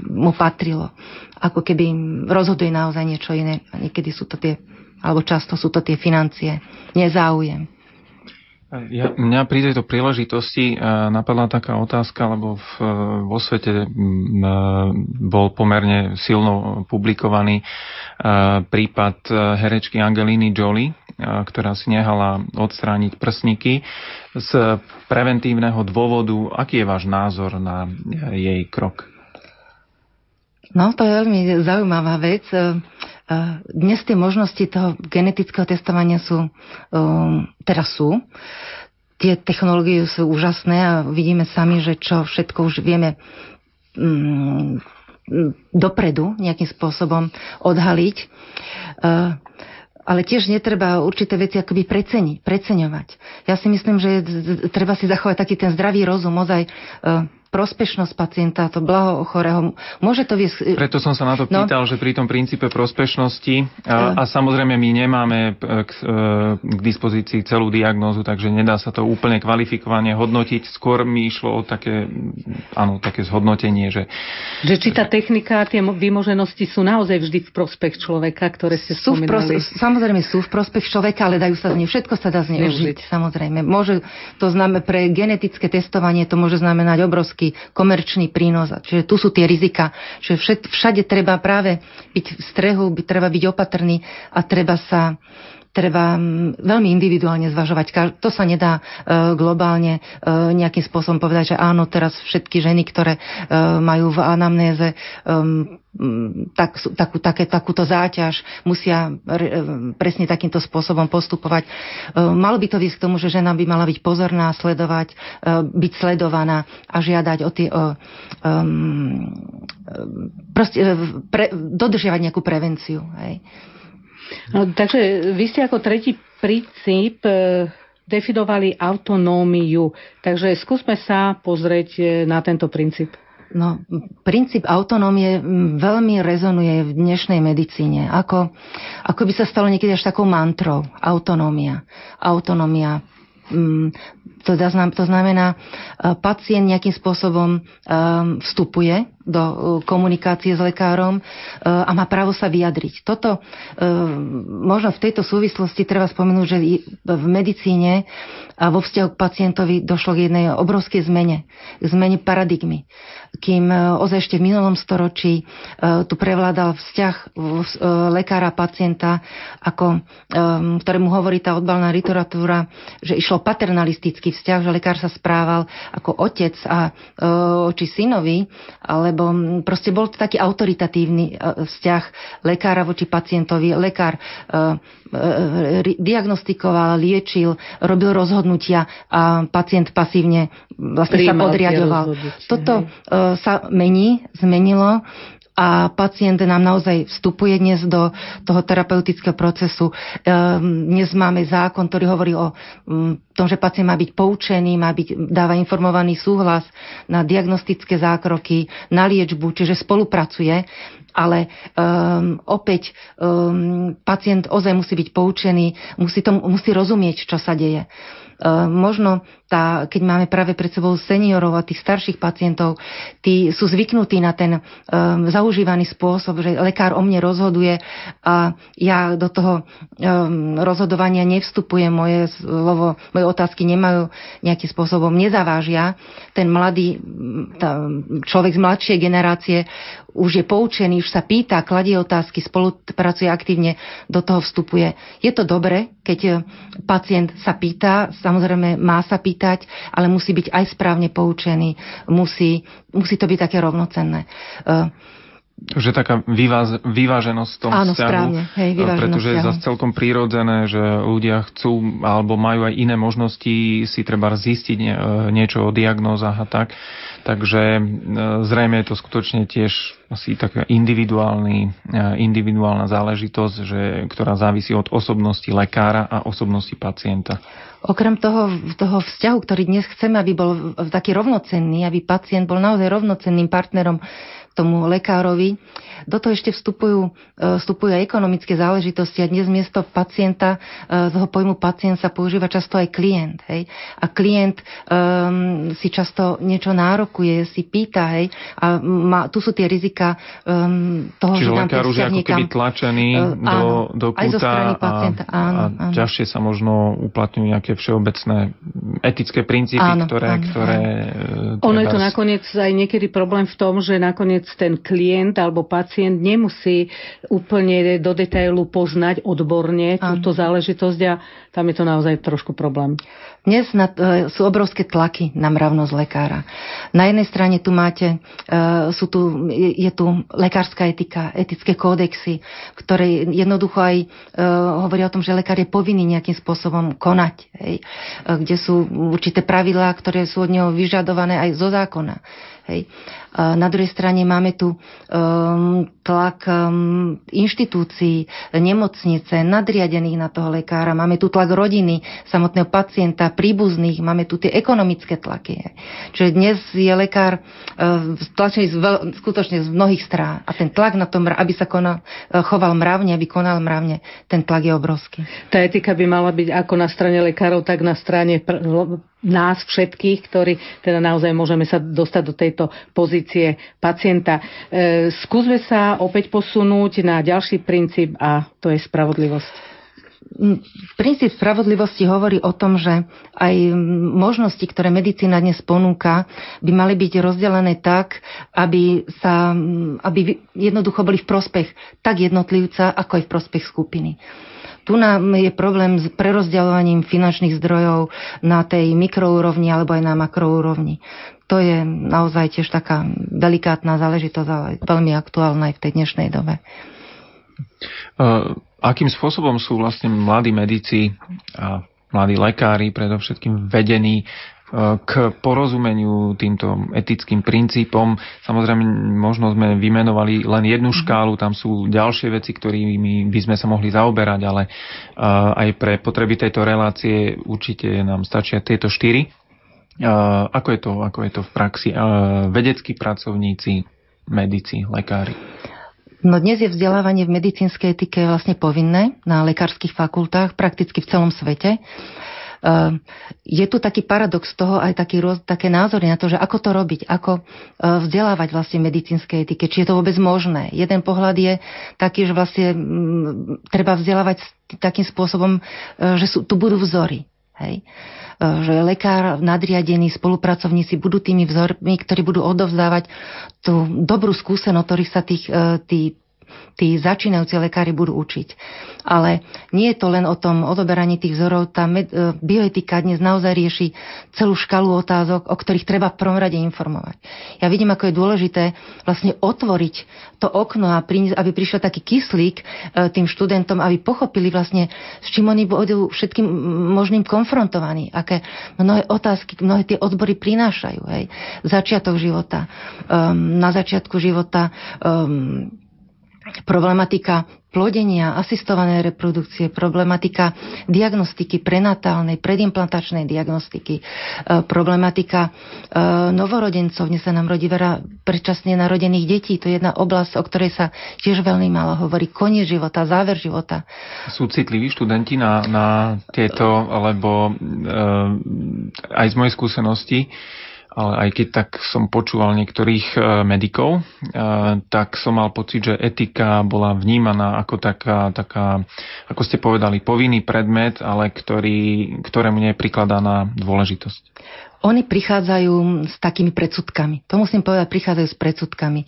mu patrilo. Ako keby im rozhoduje naozaj niečo iné. Niekedy sú to tie alebo často sú to tie financie, nezáujem. Ja, mňa pri tejto príležitosti uh, napadla taká otázka, lebo v, vo svete uh, bol pomerne silno publikovaný prípad herečky Angeliny Jolie, ktorá si nehala odstrániť prsníky z preventívneho dôvodu. Aký je váš názor na jej krok? No, to je veľmi zaujímavá vec. Dnes tie možnosti toho genetického testovania sú, um, teraz sú. Tie technológie sú úžasné a vidíme sami, že čo všetko už vieme um, dopredu nejakým spôsobom odhaliť. Uh, ale tiež netreba určité veci akoby preceniť, preceňovať. Ja si myslím, že treba si zachovať taký ten zdravý rozum, ozaj uh, prospešnosť pacienta, to blaho chorého. Môže to viesť... Preto som sa na to no. pýtal, no. že pri tom princípe prospešnosti a, a samozrejme my nemáme k, e, k dispozícii celú diagnózu, takže nedá sa to úplne kvalifikovane hodnotiť. Skôr mi išlo o také, áno, také zhodnotenie, že... Že či tá technika a tie vymoženosti sú naozaj vždy v prospech človeka, ktoré ste sú spomínali. V pros- samozrejme sú v prospech človeka, ale dajú sa z nej, všetko sa dá zneužiť. Samozrejme. Môže, to znamená, pre genetické testovanie to môže znamenať obrovský obrovský komerčný prínos. Čiže tu sú tie rizika. Všade, všade treba práve byť v strehu, by, treba byť opatrný a treba sa treba mm, veľmi individuálne zvažovať. To sa nedá e, globálne e, nejakým spôsobom povedať, že áno, teraz všetky ženy, ktoré e, majú v anamnéze tak, takú, také, takúto záťaž, musia presne takýmto spôsobom postupovať. Malo by to viesť k tomu, že žena by mala byť pozorná, sledovať, byť sledovaná a žiadať o tie... O, um, proste, pre, dodržiavať nejakú prevenciu. Hej. No, takže vy ste ako tretí princíp e, definovali autonómiu. Takže skúsme sa pozrieť e, na tento princíp. No, princíp autonómie veľmi rezonuje v dnešnej medicíne. Ako, ako by sa stalo niekedy až takou mantrou. Autonómia. Autonómia to, znamená, e, pacient nejakým spôsobom vstupuje do uh, komunikácie s lekárom uh, a má právo sa vyjadriť. Toto uh, možno v tejto súvislosti treba spomenúť, že v medicíne a vo vzťahu k pacientovi došlo k jednej obrovskej zmene, zmene paradigmy. Kým ozaj ešte v minulom storočí tu prevládal vzťah lekára pacienta, ako, ktorému hovorí tá odbalná literatúra, že išlo paternalistický vzťah, že lekár sa správal ako otec a oči synovi, ale lebo proste bol to taký autoritatívny e, vzťah lekára voči pacientovi. Lekár e, e, diagnostikoval, liečil, robil rozhodnutia a pacient pasívne vlastne sa podriadoval. Toto sa mení, zmenilo a pacient nám naozaj vstupuje dnes do toho terapeutického procesu. Ehm, dnes máme zákon, ktorý hovorí o mm, tom, že pacient má byť poučený, má byť, dáva informovaný súhlas na diagnostické zákroky, na liečbu, čiže spolupracuje ale um, opäť um, pacient ozaj musí byť poučený, musí, tom, musí rozumieť, čo sa deje. Uh, možno tá, keď máme práve pred sebou seniorov a tých starších pacientov, tí sú zvyknutí na ten um, zaužívaný spôsob, že lekár o mne rozhoduje a ja do toho um, rozhodovania nevstupujem, moje slovo, moje otázky nemajú nejakým spôsobom, nezavážia. Ten mladý tá, človek z mladšej generácie už je poučený, už sa pýta, kladie otázky, spolupracuje aktívne, do toho vstupuje. Je to dobre, keď e, pacient sa pýta, samozrejme má sa pýtať, ale musí byť aj správne poučený, musí, musí to byť také rovnocenné. Že taká vyváž, vyváženosť v tom Áno, vzťahu, správne. Hej, pretože vzťahu. je zase celkom prírodzené, že ľudia chcú alebo majú aj iné možnosti si treba zistiť niečo o diagnózach a tak. Takže e, zrejme je to skutočne tiež asi taká individuálny, e, individuálna záležitosť, že, ktorá závisí od osobnosti lekára a osobnosti pacienta. Okrem toho, toho vzťahu, ktorý dnes chceme, aby bol taký rovnocenný, aby pacient bol naozaj rovnocenným partnerom tomu lekárovi. Do toho ešte vstupujú, e, vstupujú aj ekonomické záležitosti a dnes miesto pacienta, z toho pojmu pacient sa používa často aj klient. Hej? A klient um, si často niečo nárokuje, si pýta, hej? a má, tu sú tie rizika um, toho, Čiže že lekár už je ako keby tlačený uh, do, do kúta aj zo strany pacienta, a, áno, a áno. ťažšie sa možno uplatňujú nejaké všeobecné etické princípy, áno, ktoré, áno, ktoré áno. Ono je to nakoniec aj niekedy problém v tom, že nakoniec nakoniec ten klient alebo pacient nemusí úplne do detailu poznať odborne túto záležitosť a tam je to naozaj trošku problém. Dnes na, e, sú obrovské tlaky na mravnosť lekára. Na jednej strane tu máte, e, sú tu, je, je tu lekárska etika, etické kódexy, ktoré jednoducho aj e, hovoria o tom, že lekár je povinný nejakým spôsobom konať, hej, kde sú určité pravidlá, ktoré sú od neho vyžadované aj zo zákona. Hej. Na druhej strane máme tu um, tlak um, inštitúcií, nemocnice, nadriadených na toho lekára, máme tu tlak rodiny, samotného pacienta, príbuzných, máme tu tie ekonomické tlaky. Čiže dnes je lekár uh, tlačený z veľ, skutočne z mnohých strán a ten tlak na tom, aby sa konal, uh, choval mravne, aby konal mravne, ten tlak je obrovský. Tá etika by mala byť ako na strane lekárov, tak na strane pr- nás všetkých, ktorí teda naozaj môžeme sa dostať do tejto pozície pacienta. E, skúsme sa opäť posunúť na ďalší princíp a to je spravodlivosť. Princíp spravodlivosti hovorí o tom, že aj možnosti, ktoré medicína dnes ponúka, by mali byť rozdelené tak, aby, sa, aby jednoducho boli v prospech tak jednotlivca, ako aj v prospech skupiny. Tu nám je problém s prerozdeľovaním finančných zdrojov na tej mikroúrovni alebo aj na makroúrovni. To je naozaj tiež taká delikátna záležitosť, ale veľmi aktuálna aj v tej dnešnej dobe. Uh, akým spôsobom sú vlastne mladí medici a mladí lekári predovšetkým vedení k porozumeniu týmto etickým princípom. Samozrejme, možno sme vymenovali len jednu mhm. škálu, tam sú ďalšie veci, ktorými by sme sa mohli zaoberať, ale aj pre potreby tejto relácie určite nám stačia tieto štyri. Ako je to, ako je to v praxi? Vedeckí pracovníci, medici, lekári. No dnes je vzdelávanie v medicínskej etike vlastne povinné na lekárskych fakultách prakticky v celom svete. Ehm, je tu taký paradox toho, aj taký, také názory na to, že ako to robiť, ako vzdelávať vlastne medicínske etike, či je to vôbec možné. Jeden pohľad je taký, že vlastne treba vzdelávať takým spôsobom, že sú, tu budú vzory. Hej? E, že lekár, nadriadení spolupracovníci budú tými vzormi, ktorí budú odovzdávať tú dobrú skúsenosť, ktorých sa tých, tí tí začínajúci lekári budú učiť. Ale nie je to len o tom odoberaní tých vzorov. Tá med, e, bioetika dnes naozaj rieši celú škalu otázok, o ktorých treba v prvom rade informovať. Ja vidím, ako je dôležité vlastne otvoriť to okno a priniesť, aby prišiel taký kyslík e, tým študentom, aby pochopili vlastne, s čím oni budú všetkým možným konfrontovaní, aké mnohé otázky, mnohé tie odbory prinášajú. Hej. Začiatok života, um, na začiatku života um, problematika plodenia, asistované reprodukcie, problematika diagnostiky prenatálnej, predimplantačnej diagnostiky, e, problematika e, novorodencov, dnes sa nám rodí veľa predčasne narodených detí, to je jedna oblasť, o ktorej sa tiež veľmi málo hovorí, koniec života, záver života. Sú citliví študenti na, na tieto, alebo e, aj z mojej skúsenosti, ale aj keď tak som počúval niektorých e, medikov, e, tak som mal pocit, že etika bola vnímaná ako taká, taká ako ste povedali, povinný predmet, ale ktorý, ktorému nie je prikladaná dôležitosť. Oni prichádzajú s takými predsudkami. To musím povedať, prichádzajú s predsudkami. E,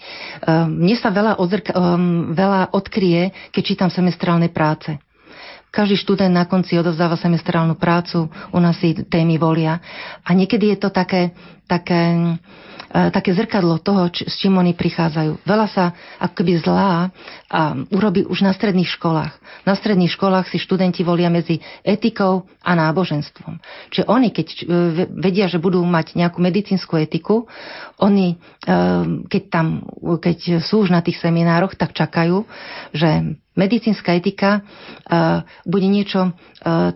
mne sa veľa, odzrka- veľa odkrie, keď čítam semestrálne práce. Každý študent na konci odovzdáva semestrálnu prácu, u nás si témy volia. A niekedy je to také, také, také zrkadlo toho, či, s čím oni prichádzajú. Veľa sa ako keby zlá a urobí už na stredných školách. Na stredných školách si študenti volia medzi etikou a náboženstvom. Čiže oni, keď e, vedia, že budú mať nejakú medicínsku etiku, oni, e, keď, tam, keď sú už na tých seminároch, tak čakajú, že medicínska etika bude niečo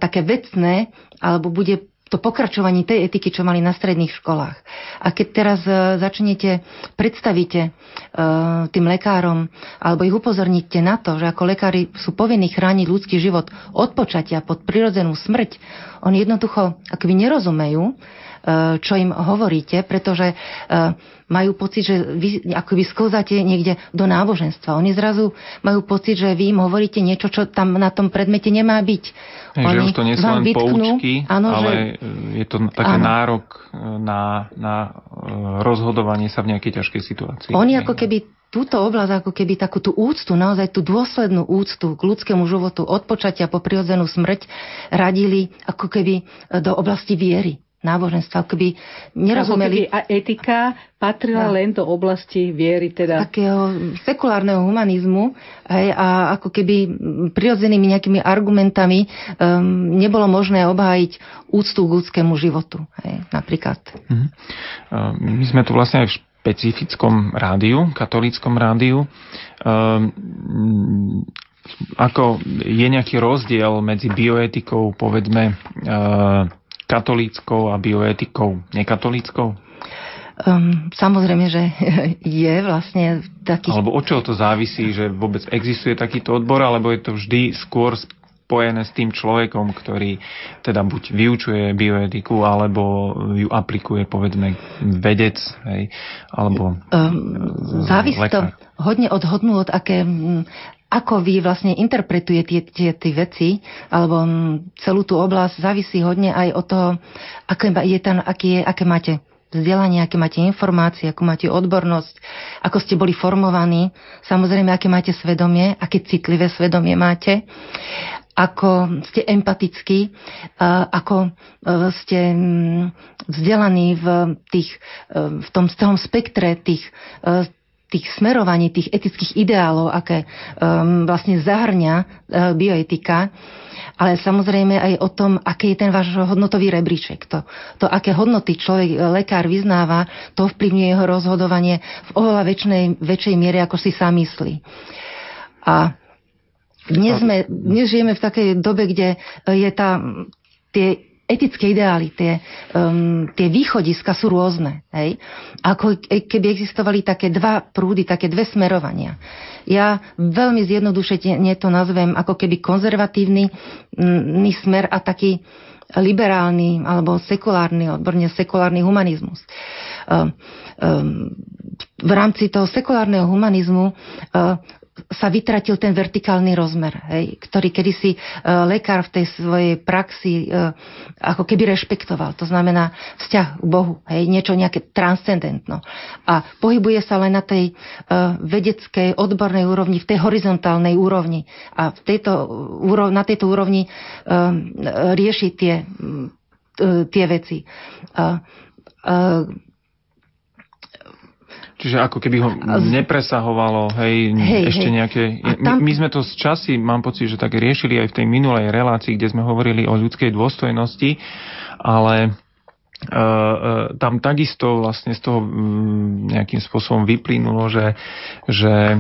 také vecné, alebo bude to pokračovanie tej etiky, čo mali na stredných školách. A keď teraz uh, začnete, predstavíte uh, tým lekárom, alebo ich upozorníte na to, že ako lekári sú povinní chrániť ľudský život od počatia pod prirodzenú smrť, oni jednoducho akoby nerozumejú, E, čo im hovoríte, pretože e, majú pocit, že vy akoby sklzáte niekde do náboženstva. Oni zrazu majú pocit, že vy im hovoríte niečo, čo tam na tom predmete nemá byť. Oni že už to nie sú len vytknú, poučky, áno, ale že, je to taký áno. nárok na, na e, rozhodovanie sa v nejakej ťažkej situácii. Oni ako keby túto oblasť, ako keby takú tú úctu, naozaj tú dôslednú úctu k ľudskému životu od počatia po prirodzenú smrť radili ako keby do oblasti viery náboženstva, keby nerozumeli... Ako keby a etika patrila no. len do oblasti viery, teda... Takého sekulárneho humanizmu hej, a ako keby prirodzenými nejakými argumentami um, nebolo možné obhájiť úctu k ľudskému životu, hej, napríklad. Mhm. My sme tu vlastne aj v špecifickom rádiu, katolíckom rádiu. Um, ako je nejaký rozdiel medzi bioetikou, povedzme, uh, katolíckou a bioetikou nekatolíckou? Um, samozrejme, že je vlastne taký... Alebo od čoho to závisí, že vôbec existuje takýto odbor, alebo je to vždy skôr spojené s tým človekom, ktorý teda buď vyučuje bioetiku, alebo ju aplikuje, povedzme, vedec, hej, alebo um, Závisí to hodne od hodnôt, aké ako vy vlastne interpretujete tie, tie, veci, alebo celú tú oblasť, závisí hodne aj od toho, aké, je tam, aký je, aké máte vzdelanie, aké máte informácie, ako máte odbornosť, ako ste boli formovaní, samozrejme, aké máte svedomie, aké citlivé svedomie máte, ako ste empatickí, ako e, ste vzdelaní v, tých, e, v tom celom spektre tých e, tých smerovaní, tých etických ideálov, aké um, vlastne zahrňa uh, bioetika, ale samozrejme aj o tom, aký je ten váš hodnotový rebríček. To, to aké hodnoty človek, uh, lekár vyznáva, to vplyvňuje jeho rozhodovanie v oveľa väčšnej, väčšej miere, ako si sám myslí. A dnes, sme, dnes žijeme v takej dobe, kde je tá, tie etické ideály, tie, um, tie východiska sú rôzne. Hej? Ako keby existovali také dva prúdy, také dve smerovania. Ja veľmi zjednodušene to nazvem ako keby konzervatívny m, smer a taký liberálny alebo sekulárny, odborne sekulárny humanizmus. Um, um, v rámci toho sekulárneho humanizmu uh, sa vytratil ten vertikálny rozmer, hej, ktorý kedysi uh, lekár v tej svojej praxi uh, ako keby rešpektoval. To znamená vzťah k Bohu, hej, niečo nejaké transcendentno. A pohybuje sa len na tej uh, vedeckej, odbornej úrovni, v tej horizontálnej úrovni. A v tejto, na tejto úrovni uh, rieši tie, uh, tie veci. Uh, uh, Čiže ako keby ho nepresahovalo, hej, hej ešte hej. nejaké... Tam... My, my sme to z časy, mám pocit, že tak riešili aj v tej minulej relácii, kde sme hovorili o ľudskej dôstojnosti, ale tam takisto vlastne z toho mm, nejakým spôsobom vyplynulo, že, že,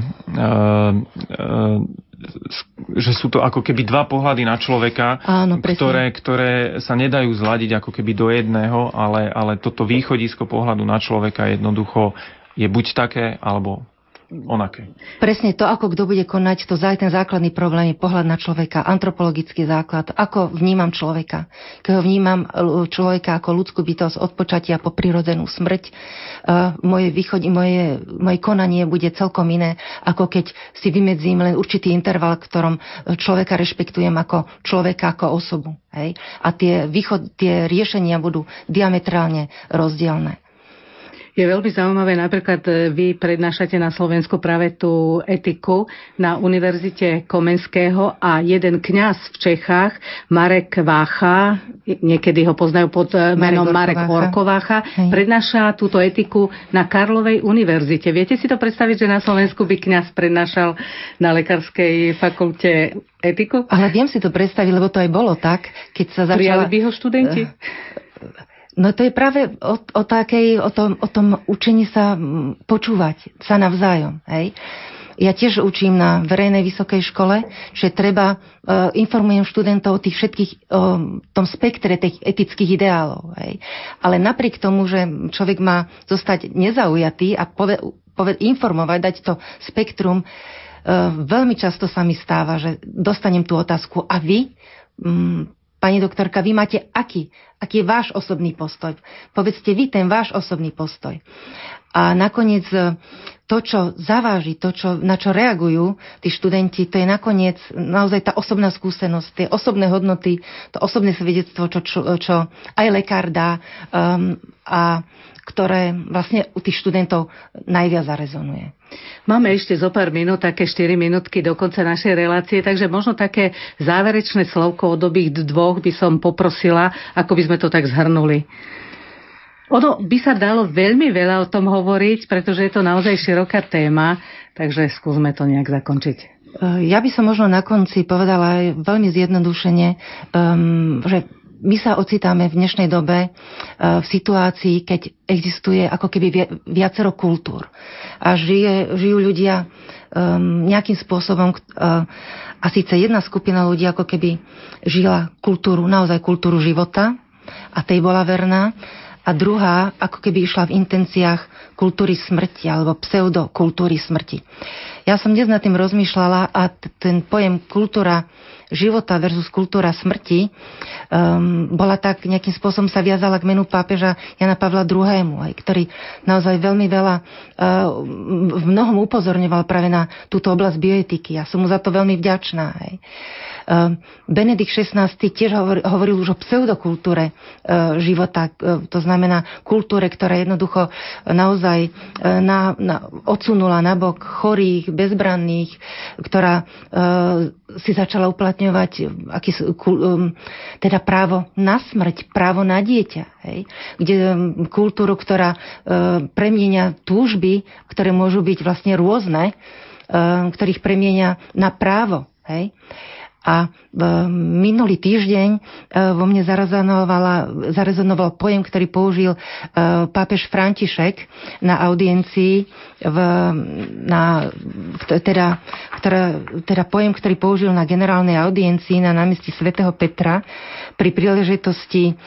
že sú to ako keby dva pohľady na človeka, Áno, ktoré, ktoré sa nedajú zladiť ako keby do jedného, ale, ale toto východisko pohľadu na človeka jednoducho je buď také, alebo onaké. Presne to, ako kto bude konať, to aj ten základný problém je pohľad na človeka, antropologický základ, ako vnímam človeka. Keď ho vnímam človeka ako ľudskú bytosť od počatia po prirodzenú smrť, uh, moje, východ, moje, moje konanie bude celkom iné, ako keď si vymedzím len určitý interval, ktorom človeka rešpektujem ako človeka, ako osobu. Hej? A tie, východ, tie riešenia budú diametrálne rozdielne. Je veľmi zaujímavé, napríklad e, vy prednášate na Slovensku práve tú etiku na Univerzite Komenského a jeden kňaz v Čechách, Marek Vácha, niekedy ho poznajú pod e, menom Marek Orkovácha, prednáša túto etiku na Karlovej univerzite. Viete si to predstaviť, že na Slovensku by kňaz prednášal na Lekárskej fakulte etiku? Ale viem si to predstaviť, lebo to aj bolo tak, keď sa začala... Prijali by ho študenti? No to je práve o, o, takej, o, tom, o tom učení sa počúvať sa navzájom. Hej? Ja tiež učím na verejnej vysokej škole, že treba, uh, informujem študentov o tých všetkých, o tom spektre tých etických ideálov. Hej. Ale napriek tomu, že človek má zostať nezaujatý a pove, pove, informovať, dať to spektrum, uh, veľmi často sa mi stáva, že dostanem tú otázku, a vy, um, Pani doktorka, vy máte aký? Aký je váš osobný postoj? Povedzte vy ten váš osobný postoj. A nakoniec e, to, čo zaváži, to, čo, na čo reagujú tí študenti, to je nakoniec naozaj tá osobná skúsenosť, tie osobné hodnoty, to osobné svedectvo, čo, čo, čo aj lekár dá um, a ktoré vlastne u tých študentov najviac zarezonuje. Máme ešte zo pár minút, také 4 minútky do konca našej relácie, takže možno také záverečné slovko od obých dvoch by som poprosila, ako by sme to tak zhrnuli. Ono by sa dalo veľmi veľa o tom hovoriť, pretože je to naozaj široká téma, takže skúsme to nejak zakončiť. Ja by som možno na konci povedala aj veľmi zjednodušene, um, že my sa ocitáme v dnešnej dobe uh, v situácii, keď existuje ako keby viacero kultúr a žije, žijú ľudia um, nejakým spôsobom uh, a síce jedna skupina ľudí ako keby žila kultúru, naozaj kultúru života a tej bola verná a druhá ako keby išla v intenciách kultúry smrti alebo pseudokultúry smrti. Ja som dnes nad tým rozmýšľala a ten pojem kultúra života versus kultúra smrti um, bola tak nejakým spôsobom sa viazala k menu pápeža Jana Pavla II, aj, ktorý naozaj veľmi veľa uh, v mnohom upozorňoval práve na túto oblasť bioetiky. Ja som mu za to veľmi vďačná. Aj. Ehm, Benedikt XVI tiež hovoril už o pseudokultúre ehm, života, ehm, to znamená kultúre, ktorá jednoducho naozaj na, na, odsunula nabok chorých, bezbranných, ktorá si začala uplatňovať aký, teda právo na smrť, právo na dieťa. Hej? Kde kultúru, ktorá premienia túžby, ktoré môžu byť vlastne rôzne, ktorých premienia na právo. Hej? A e, minulý týždeň e, vo mne zarezonoval pojem, ktorý použil e, pápež František na audiencii, v, na, teda, ktorá, teda pojem, ktorý použil na generálnej audiencii na námestí svätého Petra pri príležitosti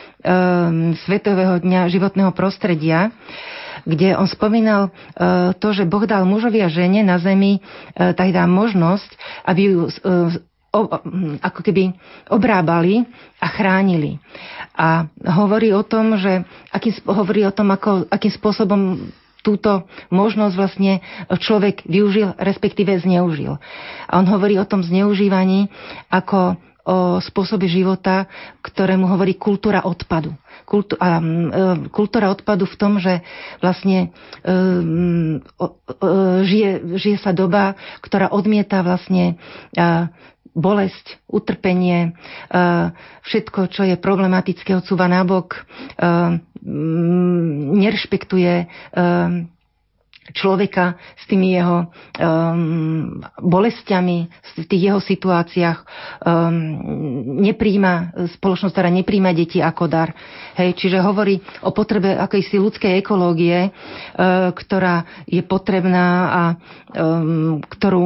Svetového dňa životného prostredia kde on spomínal to, že Boh dal mužovi a žene na zemi dá možnosť, aby ju ako keby obrábali a chránili. A hovorí o tom, že aký, hovorí o tom, ako, akým spôsobom túto možnosť vlastne človek využil, respektíve zneužil. A on hovorí o tom zneužívaní ako o spôsobe života, ktorému hovorí kultúra odpadu. Kultú, a, e, kultúra odpadu v tom, že vlastne o, žije, žije sa doba, ktorá odmieta vlastne bolesť, utrpenie, eh, všetko, čo je problematické, odsúva nabok, mm, nerešpektuje eh, človeka s tými jeho um, bolestiami, v tých jeho situáciách um, nepríjma, spoločnosť, ktorá nepríjma deti ako dar. Hej, čiže hovorí o potrebe akejsi ľudskej ekológie, uh, ktorá je potrebná a um, ktorú,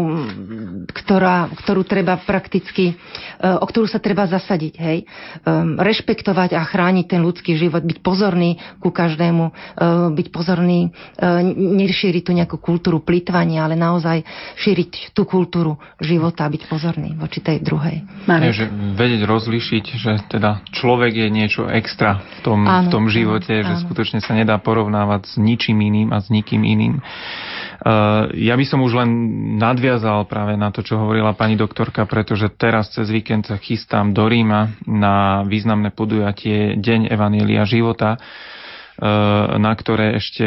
ktorá, ktorú treba prakticky, uh, o ktorú sa treba zasadiť. Hej. Um, rešpektovať a chrániť ten ľudský život, byť pozorný ku každému, uh, byť pozorný, uh, nešíriť tú nejakú kultúru plýtvania, ale naozaj šíriť tú kultúru života a byť pozorný voči tej druhej. Je, že vedieť rozlišiť, že teda človek je niečo extra v tom, áno, v tom živote, áno, že áno. skutočne sa nedá porovnávať s ničím iným a s nikým iným. Uh, ja by som už len nadviazal práve na to, čo hovorila pani doktorka, pretože teraz cez víkend sa chystám do Ríma na významné podujatie Deň Evanielia života, na ktoré ešte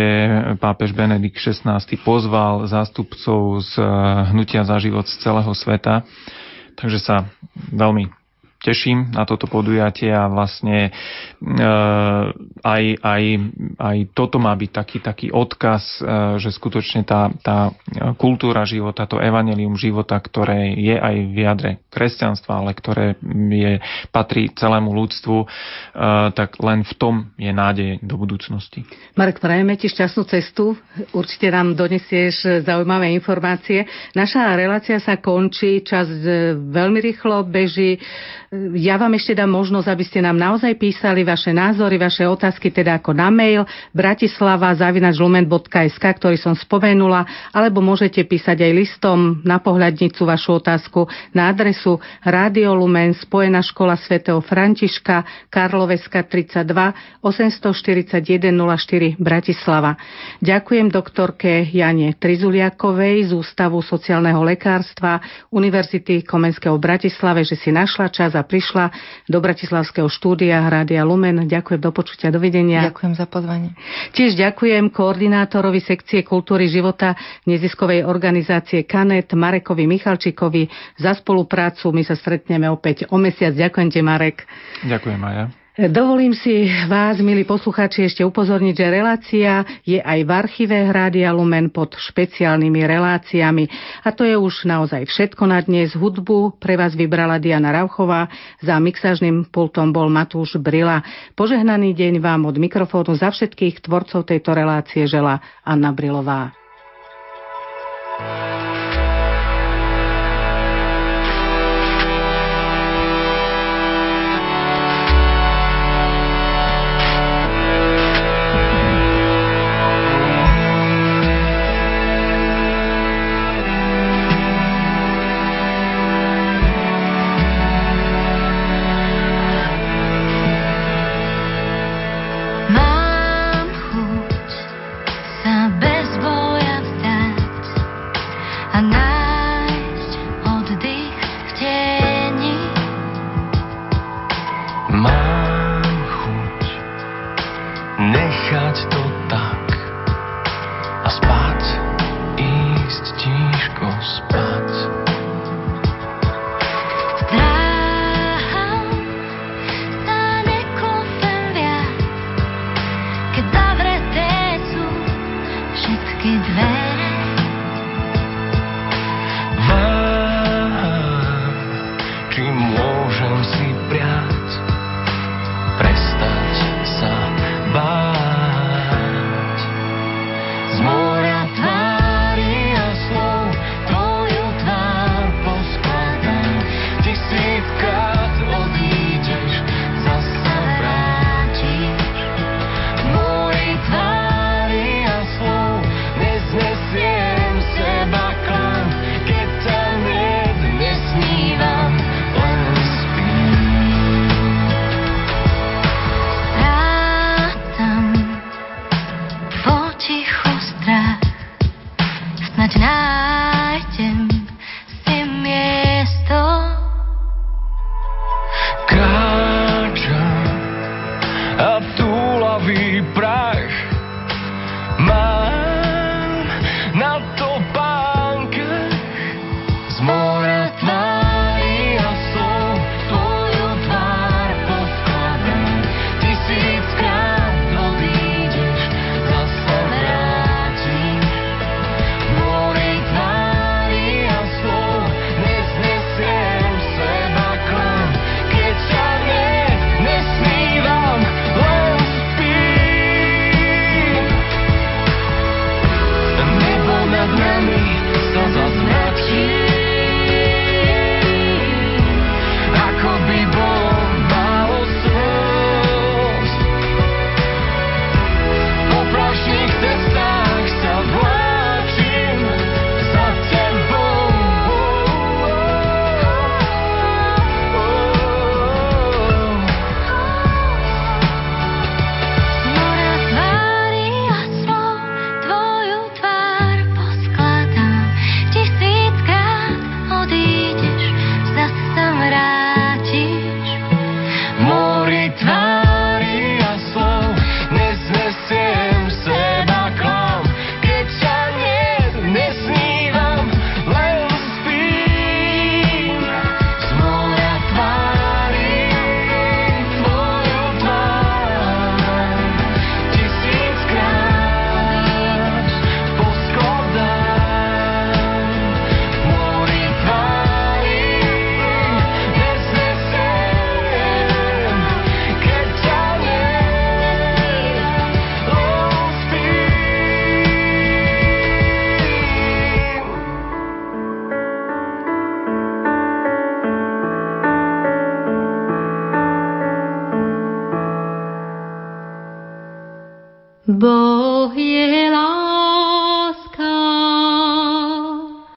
pápež Benedikt XVI pozval zástupcov z e, hnutia za život z celého sveta. Takže sa veľmi teším na toto podujatie a vlastne e, aj, aj, aj toto má byť taký, taký odkaz, e, že skutočne tá, tá kultúra života, to evanelium života, ktoré je aj v jadre kresťanstva, ale ktoré je, patrí celému ľudstvu, e, tak len v tom je nádej do budúcnosti. Marek, prajeme ti šťastnú cestu. Určite nám donesieš zaujímavé informácie. Naša relácia sa končí, čas veľmi rýchlo beží. Ja vám ešte dám možnosť, aby ste nám naozaj písali vaše názory, vaše otázky, teda ako na mail bratislava zavinačlumen.sk, ktorý som spomenula, alebo môžete písať aj listom na pohľadnicu vašu otázku na adresu Radio Lumen, Spojená škola svätého Františka, Karloveska 32 841 04 Bratislava. Ďakujem doktorke Jane Trizuliakovej z Ústavu sociálneho lekárstva Univerzity Komenského v Bratislave, že si našla čas a prišla do Bratislavského štúdia Rádia Lumen. Ďakujem do počutia, dovidenia. Ďakujem za pozvanie. Tiež ďakujem koordinátorovi sekcie kultúry života neziskovej organizácie Kanet Marekovi Michalčíkovi za spoluprácu. My sa stretneme opäť o mesiac. Ďakujem ti, Marek. Ďakujem aj. Dovolím si vás, milí poslucháči, ešte upozorniť, že relácia je aj v archíve Hrádia Lumen pod špeciálnymi reláciami. A to je už naozaj všetko na dnes. Hudbu pre vás vybrala Diana Rauchová, za mixážnym pultom bol Matúš Brila. Požehnaný deň vám od mikrofónu za všetkých tvorcov tejto relácie žela Anna Brilová.